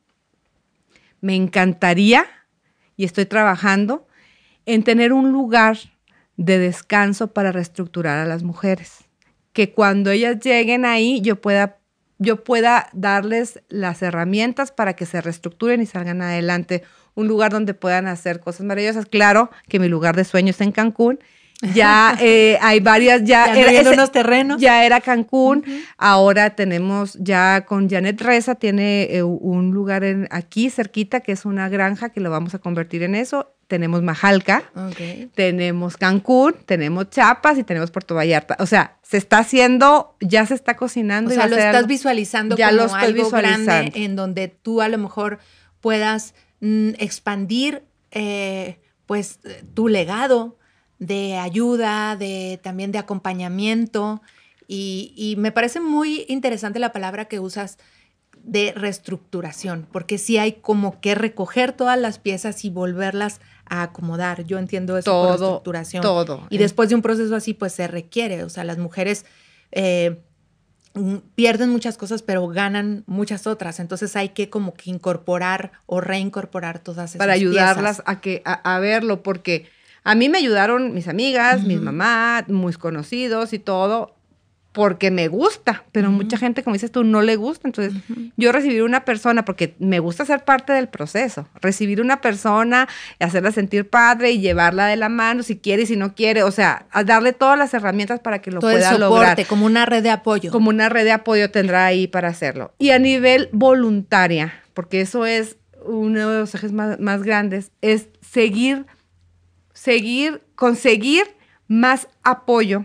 me encantaría y estoy trabajando en tener un lugar de descanso para reestructurar a las mujeres. Que cuando ellas lleguen ahí yo pueda, yo pueda darles las herramientas para que se reestructuren y salgan adelante. Un lugar donde puedan hacer cosas maravillosas. Claro que mi lugar de sueño está en Cancún ya eh, hay varias, ya, era unos terrenos. Ya era Cancún. Ahora tenemos ya con Janet Reza, tiene eh, un lugar en, aquí cerquita que es una granja que lo vamos a convertir en eso. Tenemos Majalca, tenemos Cancún, tenemos Chiapas y tenemos Puerto Vallarta. O sea, se está haciendo, ya se está cocinando. O sea, lo estás visualizando ya como lo algo grande en donde tú a lo mejor puedas mm, expandir eh, pues tu legado de ayuda, de también de acompañamiento. Y, me parece muy interesante la palabra que usas de reestructuración, porque sí hay como que recoger todas las piezas y volverlas a acomodar. Yo entiendo eso todo, por reestructuración. Todo. Y después de un proceso así, pues se requiere. O sea, las mujeres eh, pierden muchas cosas, pero ganan muchas otras. Entonces hay que como que incorporar o reincorporar todas esas Para ayudarlas a que a verlo, porque a mí me ayudaron mis amigas, mis mamás, muy conocidos y todo, porque me gusta, pero mucha gente, como dices tú, no le gusta. Entonces, yo recibir una persona, porque me gusta ser parte del proceso, recibir una persona, hacerla sentir padre y llevarla de la mano si quiere y si no quiere, o sea, darle todas las herramientas para que lo Todo pueda el soporte, lograr. Como una red de apoyo. Como una red de apoyo tendrá ahí para hacerlo. Y a nivel voluntaria, porque eso es uno de los ejes más, más grandes, es seguir seguir, conseguir más apoyo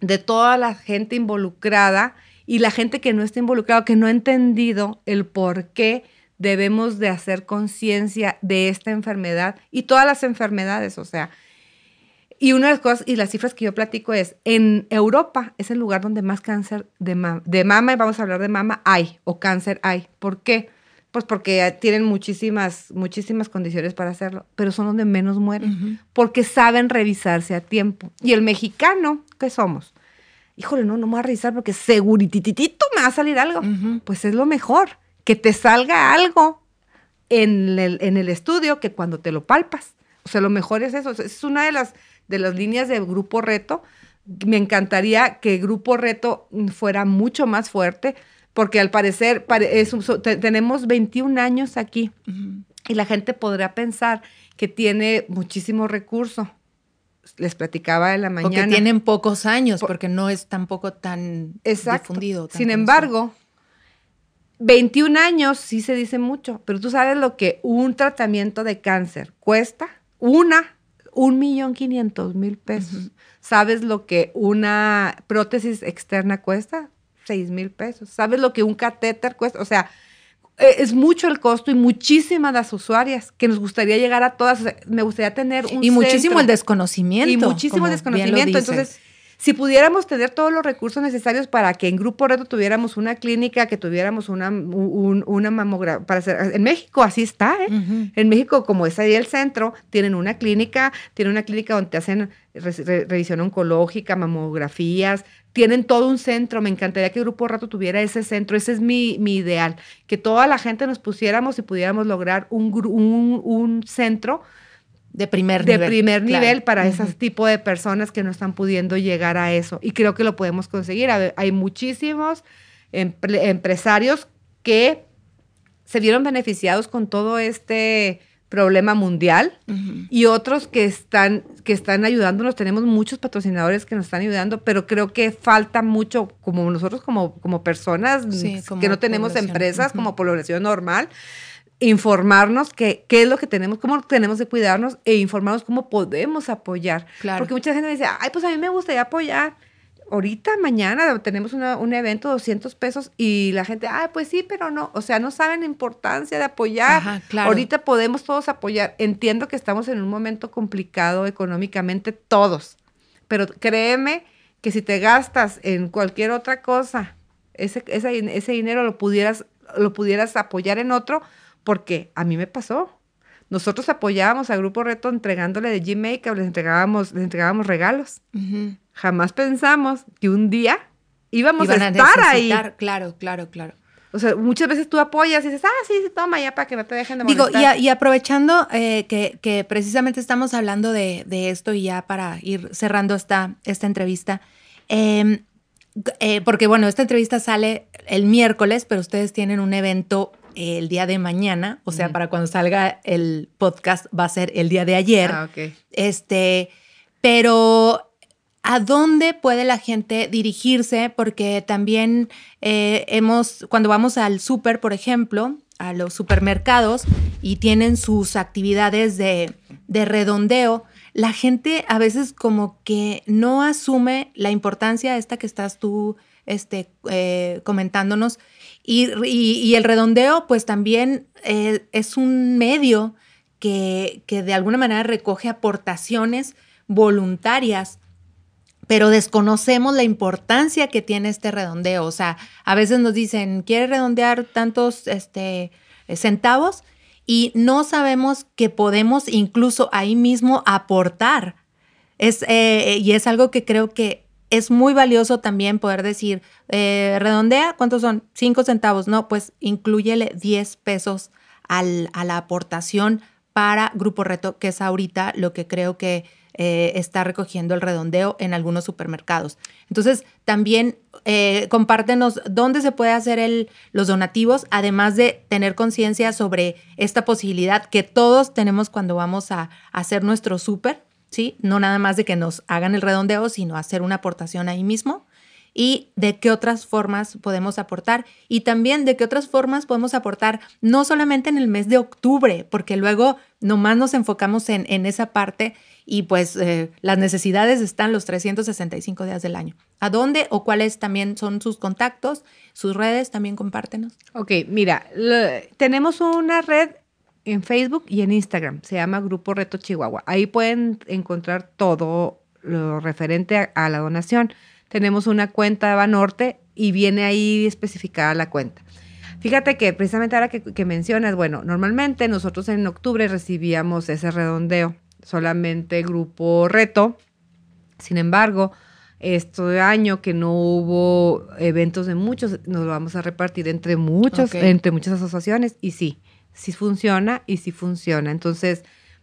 de toda la gente involucrada y la gente que no está involucrada, que no ha entendido el por qué debemos de hacer conciencia de esta enfermedad y todas las enfermedades, o sea. Y una de las cosas y las cifras que yo platico es, en Europa es el lugar donde más cáncer de, de mama, y vamos a hablar de mama, hay, o cáncer hay. ¿Por qué? Pues porque tienen muchísimas, muchísimas condiciones para hacerlo, pero son donde menos mueren, porque saben revisarse a tiempo. Y el mexicano, ¿qué somos? Híjole, no, no me voy a revisar porque seguritititito me va a salir algo. Pues es lo mejor, que te salga algo en el, en el estudio que cuando te lo palpas. O sea, lo mejor es eso. Es una de las, de las líneas de Grupo Reto. Me encantaría que Grupo Reto fuera mucho más fuerte porque al parecer tenemos 21 años aquí y la gente podrá pensar que tiene muchísimo recurso. Les platicaba de la mañana. Porque tienen pocos años, porque no es tampoco tan difundido. Sin embargo, 21 años sí se dice mucho, pero tú sabes lo que un tratamiento de cáncer cuesta, una un millón quinientos mil pesos. ¿Sabes lo que una prótesis externa cuesta? Seis mil pesos. ¿Sabes lo que un catéter cuesta? O sea, eh, es mucho el costo y muchísimas las usuarias que nos gustaría llegar a todas. O sea, me gustaría tener un Y muchísimo centro. el desconocimiento. Y muchísimo el desconocimiento. Entonces, si pudiéramos tener todos los recursos necesarios para que en Grupo Reto tuviéramos una clínica, que tuviéramos una, un- una mamografía, para hacer, en México así está, ¿eh? En México, como es ahí el centro, tienen una clínica, tienen una clínica donde te hacen re- re- revisión oncológica, mamografías, tienen todo un centro. Me encantaría que Grupo Rato tuviera ese centro, ese es mi, mi ideal, que toda la gente nos pusiéramos y pudiéramos lograr un, un, un centro de primer de nivel. primer claro. nivel para Ujú. ese tipo de personas que no están pudiendo llegar a eso. Y creo que lo podemos conseguir. Hay muchísimos empre- empresarios que se vieron beneficiados con todo este problema mundial y otros que están, que están ayudándonos. Tenemos muchos patrocinadores que nos están ayudando, pero creo que falta mucho, como nosotros como, como personas Sí, como que no tenemos población. empresas, Ujú. como población normal, informarnos que, qué es lo que tenemos, cómo tenemos que cuidarnos e informarnos cómo podemos apoyar. Claro. Porque mucha gente me dice, ay, pues a mí me gustaría apoyar. Ahorita, mañana, tenemos una- un evento, 200 pesos, y la gente, ay, pues sí, pero no. O sea, no saben la importancia de apoyar. Ajá, claro. Ahorita podemos todos apoyar. Entiendo que estamos en un momento complicado económicamente, todos. Pero créeme que si te gastas en cualquier otra cosa, ese, ese, ese dinero lo pudieras, lo pudieras apoyar en otro, porque a mí me pasó. Nosotros apoyábamos al Grupo Reto entregándole de Gmail, les entregábamos, les entregábamos regalos. Jamás pensamos que un día íbamos Iban a estar ahí. Claro, claro, claro. O sea, muchas veces tú apoyas y dices, ah, sí, sí, toma ya para que no te dejen de Digo, molestar. y, a- y aprovechando eh, que, que precisamente estamos hablando de, de esto y ya para ir cerrando esta, esta entrevista, eh, eh, porque bueno, esta entrevista sale el miércoles, pero ustedes tienen un evento el día de mañana, o sea, para cuando salga el podcast va a ser el día de ayer. Ah. Este, pero ¿a dónde puede la gente dirigirse? Porque también eh, hemos, cuando vamos al súper, por ejemplo, a los supermercados y tienen sus actividades de, de redondeo, la gente a veces como que no asume la importancia esta que estás tú este, eh, comentándonos. Y, el redondeo, pues también eh, es un medio que, que de alguna manera recoge aportaciones voluntarias, pero desconocemos la importancia que tiene este redondeo. O sea, a veces nos dicen, ¿quiere redondear tantos este, centavos? Y no sabemos que podemos incluso ahí mismo aportar. Es, eh, y es algo que creo que es muy valioso también poder decir, eh, redondea, ¿cuántos son? Cinco centavos. No, pues incluyele 10 pesos al- a la aportación para Grupo Reto, que es ahorita lo que creo que eh, está recogiendo el redondeo en algunos supermercados. Entonces, también eh, compártenos dónde se puede hacer el, los donativos, además de tener conciencia sobre esta posibilidad que todos tenemos cuando vamos a, a hacer nuestro súper, ¿sí? No nada más de que nos hagan el redondeo, sino hacer una aportación ahí mismo. Y de qué otras formas podemos aportar. Y también de qué otras formas podemos aportar, no solamente en el mes de octubre, porque luego nomás nos enfocamos en, en esa parte y pues eh, las necesidades están los 365 días del año. ¿A dónde o cuáles también son sus contactos, sus redes? También compártenos. Ok, mira, tenemos una red en Facebook y en Instagram, se llama Grupo Reto Chihuahua. Ahí pueden encontrar todo lo referente a, a la donación. Tenemos una cuenta de Banorte y viene ahí especificada la cuenta. Fíjate que precisamente ahora que, que mencionas, bueno, normalmente nosotros en octubre recibíamos ese redondeo, solamente Grupo Reto. Sin embargo, este año que no hubo eventos de muchos, nos lo vamos a repartir entre muchos, entre muchas asociaciones y sí, sí funciona y sí funciona. Entonces,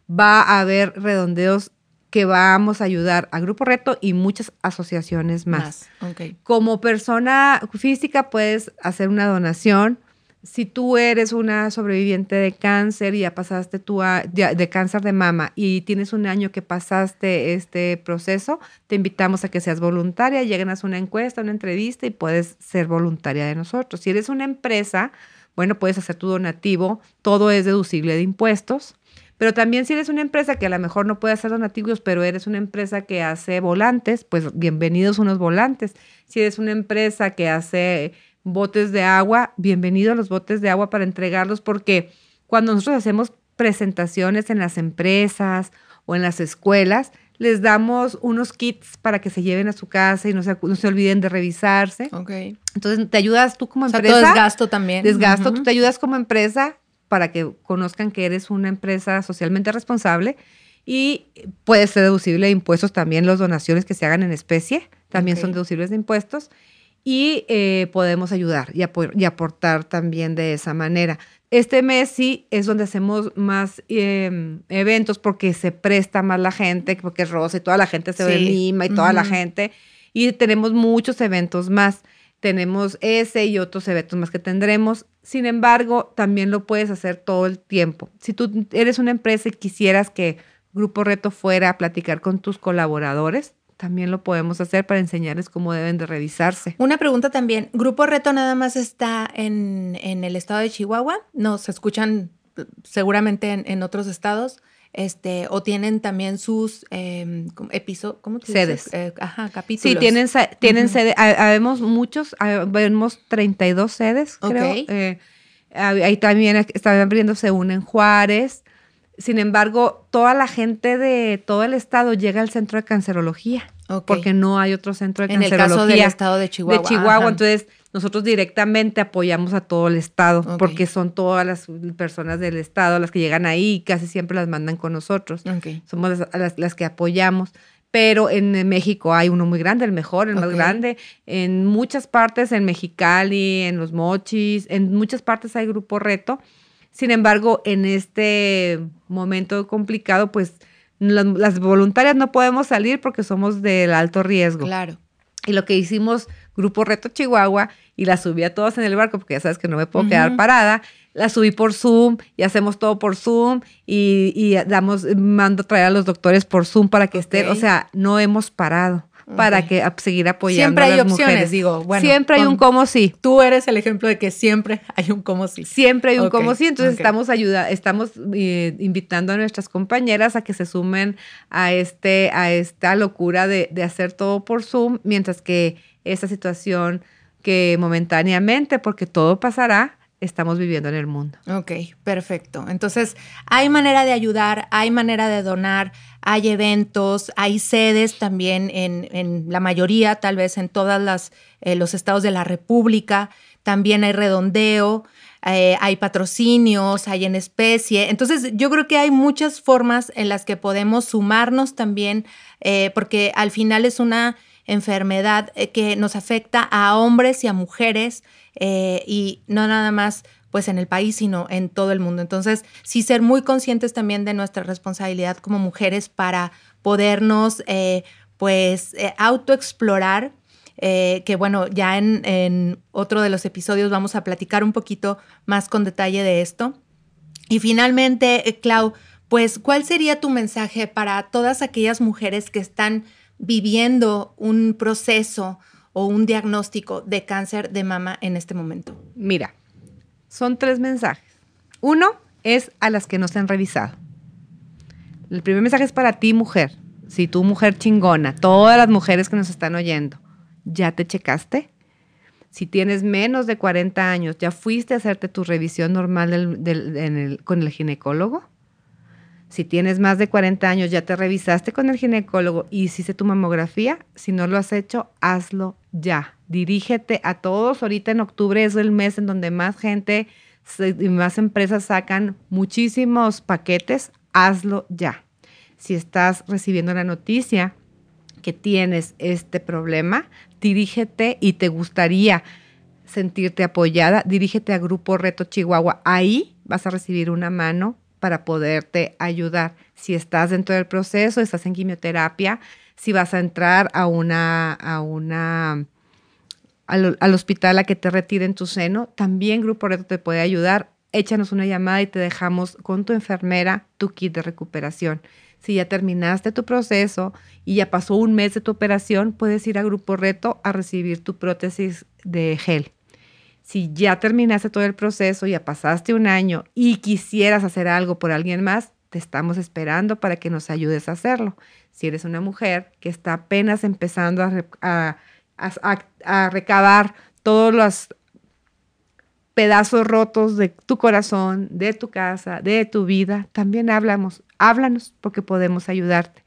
va a haber redondeos que vamos a ayudar a Grupo Reto y muchas asociaciones más. Ok. Como persona física puedes hacer una donación. Si tú eres una sobreviviente de cáncer y ya pasaste tu ya- de cáncer de mama y tienes un año que pasaste este proceso, te invitamos a que seas voluntaria, llegues a una encuesta, una entrevista y puedes ser voluntaria de nosotros. Si eres una empresa, bueno, puedes hacer tu donativo, todo es deducible de impuestos, Pero también si eres una empresa que a lo mejor no puede hacer donativos, pero eres una empresa que hace volantes, pues bienvenidos unos volantes. Si eres una empresa que hace botes de agua, bienvenidos a los botes de agua para entregarlos, porque cuando nosotros hacemos presentaciones en las empresas o en las escuelas, les damos unos kits para que se lleven a su casa y no se, no se olviden de revisarse. Ok. Entonces, te ayudas tú como O sea, empresa. todo es gasto también. Desgasto, tú te ayudas como empresa para que conozcan que eres una empresa socialmente responsable y puede ser deducible de impuestos también las donaciones que se hagan en especie, también son deducibles de impuestos y eh, podemos ayudar y, apo- y aportar también de esa manera. Este mes sí es donde hacemos más eh, eventos porque se presta más la gente, porque es rosa y toda la gente se Sí. anima y toda la gente. Y tenemos muchos eventos más. Tenemos ese y otros eventos más que tendremos. Sin embargo, también lo puedes hacer todo el tiempo. Si tú eres una empresa y quisieras que Grupo Reto fuera a platicar con tus colaboradores, también lo podemos hacer para enseñarles cómo deben de revisarse. Una pregunta también. ¿Grupo Reto nada más está en, en el estado de Chihuahua? No, se escuchan eh, seguramente en, en otros estados. Este, o tienen también sus episodios, ¿cómo te dices? Sedes. Eh, ajá, capítulos. Sí, tienen, tienen Ujú. sede. ha- Habemos muchos, habemos 32 sedes, creo. Ok. Eh, ahí también estaban abriéndose una en Juárez. Sin embargo, toda la gente de todo el estado llega al centro de cancerología, porque no hay otro centro de En el cancerología. caso del estado de Chihuahua. De Chihuahua, ajá. entonces nosotros directamente apoyamos a todo el estado, porque son todas las personas del estado las que llegan ahí y casi siempre las mandan con nosotros somos las, las- las que apoyamos. Pero en México hay uno muy grande, el mejor, el más grande. En muchas partes, en Mexicali, en Los Mochis, en muchas partes hay Grupo Reto. Sin embargo, en este momento complicado, pues las, las voluntarias no podemos salir porque somos del alto riesgo. Claro. Y lo que hicimos, Grupo Reto Chihuahua, y la subí a todos en el barco, porque ya sabes que no me puedo quedar parada, la subí por Zoom y hacemos todo por Zoom y, y damos, mando traer a los doctores por Zoom para que estén, o sea, no hemos parado para que a seguir apoyando Siempre a hay las opciones, mujeres. digo, bueno, Siempre hay un como sí. Tú eres el ejemplo de que siempre hay un como sí. Siempre hay un Ok, como sí, entonces estamos ayuda, estamos eh, invitando a nuestras compañeras a que se sumen a este, a esta locura de, de hacer todo por Zoom, mientras que esa situación que momentáneamente, porque todo pasará, estamos viviendo en el mundo. Ok, perfecto. Entonces, hay manera de ayudar, hay manera de donar, hay eventos, hay sedes también en, en la mayoría, tal vez en todos los estados de la República. También hay redondeo, eh, hay patrocinios, hay en especie. Entonces, yo creo que hay muchas formas en las que podemos sumarnos también, eh, porque al final es una enfermedad eh, que nos afecta a hombres y a mujeres eh, y no nada más pues en el país, sino en todo el mundo. Entonces, sí ser muy conscientes también de nuestra responsabilidad como mujeres para podernos eh, pues eh, autoexplorar, que bueno, ya en, en otro de los episodios vamos a platicar un poquito más con detalle de esto. Y finalmente, Clau, pues, ¿cuál sería tu mensaje para todas aquellas mujeres que están viviendo un proceso o un diagnóstico de cáncer de mama en este momento? Mira, son tres mensajes. Uno es a las que no se han revisado. El primer mensaje es para ti, mujer. Si tú, mujer chingona, todas las mujeres que nos están oyendo, ¿ya te checaste? Si tienes menos de 40 años, ¿ya fuiste a hacerte tu revisión normal con el ginecólogo? Si tienes más de 40 años, ya te revisaste con el ginecólogo y hiciste tu mamografía. Si no lo has hecho, hazlo ya. Dirígete a todos. Ahorita en octubre es el mes en donde más gente y más empresas sacan muchísimos paquetes. Hazlo ya. Si estás recibiendo la noticia que tienes este problema, dirígete y te gustaría sentirte apoyada, dirígete a Grupo Reto Chihuahua. Ahí vas a recibir una mano para poderte ayudar. Si estás dentro del proceso, estás en quimioterapia, si vas a entrar a una, a una, al, al hospital a que te retiren tu seno, también Grupo Reto te puede ayudar. Échanos una llamada y te dejamos con tu enfermera tu kit de recuperación. Si ya terminaste tu proceso y ya pasó un mes de tu operación, puedes ir a Grupo Reto a recibir tu prótesis de gel. Si ya terminaste todo el proceso, ya pasaste un año y quisieras hacer algo por alguien más, te estamos esperando para que nos ayudes a hacerlo. Si eres una mujer que está apenas empezando a, a recabar todos los pedazos rotos de tu corazón, de tu casa, de tu vida, también hablamos, háblanos porque podemos ayudarte.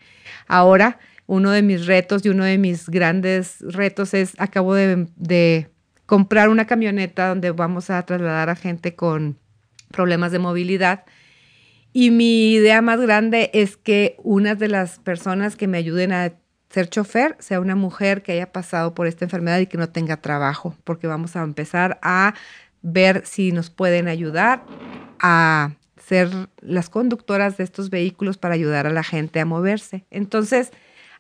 Ahora, uno de mis retos y uno de mis grandes retos es, acabo de, comprar una camioneta donde vamos a trasladar a gente con problemas de movilidad. Y mi idea más grande es que una de las personas que me ayuden a ser chofer sea una mujer que haya pasado por esta enfermedad y que no tenga trabajo, porque vamos a empezar a ver si nos pueden ayudar a ser las conductoras de estos vehículos para ayudar a la gente a moverse. Entonces,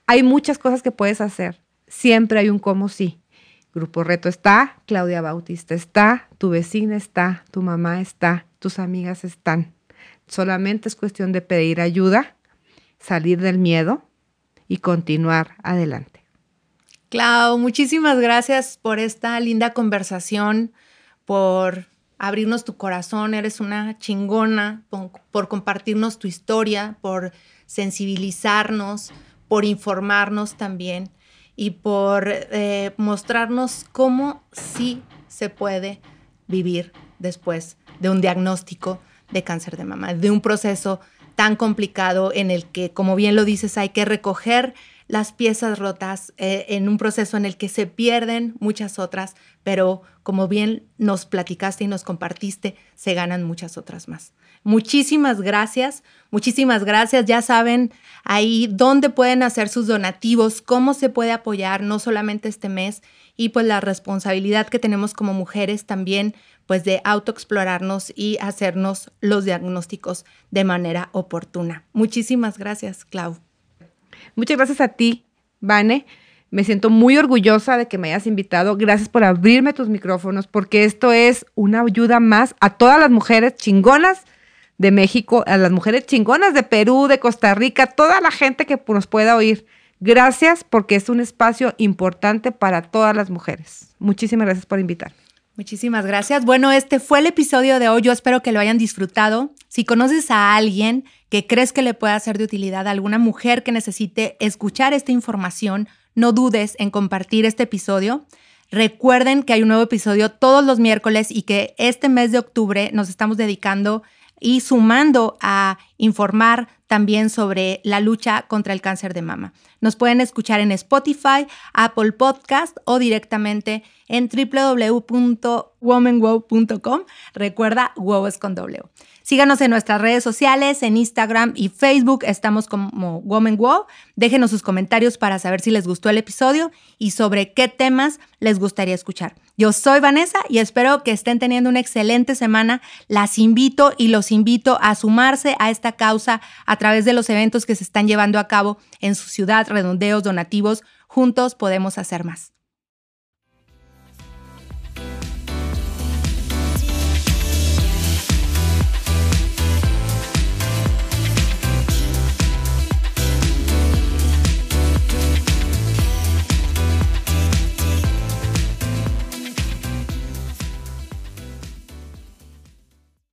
hay muchas cosas que puedes hacer. Siempre hay un cómo sí. Grupo Reto está, Claudia Bautista está, tu vecina está, tu mamá está, tus amigas están. Solamente es cuestión de pedir ayuda, salir del miedo y continuar adelante. Clau, muchísimas gracias por esta linda conversación, por abrirnos tu corazón, eres una chingona, por, por compartirnos tu historia, por sensibilizarnos, por informarnos también y por eh, mostrarnos cómo sí se puede vivir después de un diagnóstico de cáncer de mama, de un proceso tan complicado en el que, como bien lo dices, hay que recoger las piezas rotas eh, en un proceso en el que se pierden muchas otras, pero como bien nos platicaste y nos compartiste, se ganan muchas otras más. Muchísimas gracias, muchísimas gracias. Ya saben ahí dónde pueden hacer sus donativos, cómo se puede apoyar, no solamente este mes, y pues la responsabilidad que tenemos como mujeres también, pues de autoexplorarnos y hacernos los diagnósticos de manera oportuna. Muchísimas gracias, Clau. Muchas gracias a ti, Vane. Me siento muy orgullosa de que me hayas invitado. Gracias por abrirme tus micrófonos, porque esto es una ayuda más a todas las mujeres chingonas de México, a las mujeres chingonas de Perú, de Costa Rica, toda la gente que nos pueda oír. Gracias porque es un espacio importante para todas las mujeres. Muchísimas gracias por invitar. Muchísimas gracias. Bueno, este fue el episodio de hoy. Yo espero que lo hayan disfrutado. Si conoces a alguien que crees que le pueda ser de utilidad, a alguna mujer que necesite escuchar esta información, no dudes en compartir este episodio. Recuerden que hay un nuevo episodio todos los miércoles y que este mes de octubre nos estamos dedicando y sumando a informar también sobre la lucha contra el cáncer de mama. Nos pueden escuchar en Spotify, Apple Podcast o directamente en www.womanwow.com. Recuerda, wow es con W. Síganos en nuestras redes sociales, en Instagram y Facebook, estamos como Woman Wow. Déjenos sus comentarios para saber si les gustó el episodio y sobre qué temas les gustaría escuchar. Yo soy Vanessa y espero que estén teniendo una excelente semana. Las invito y los invito a sumarse a esta causa a través de los eventos que se están llevando a cabo en su ciudad, redondeos, donativos. Juntos podemos hacer más.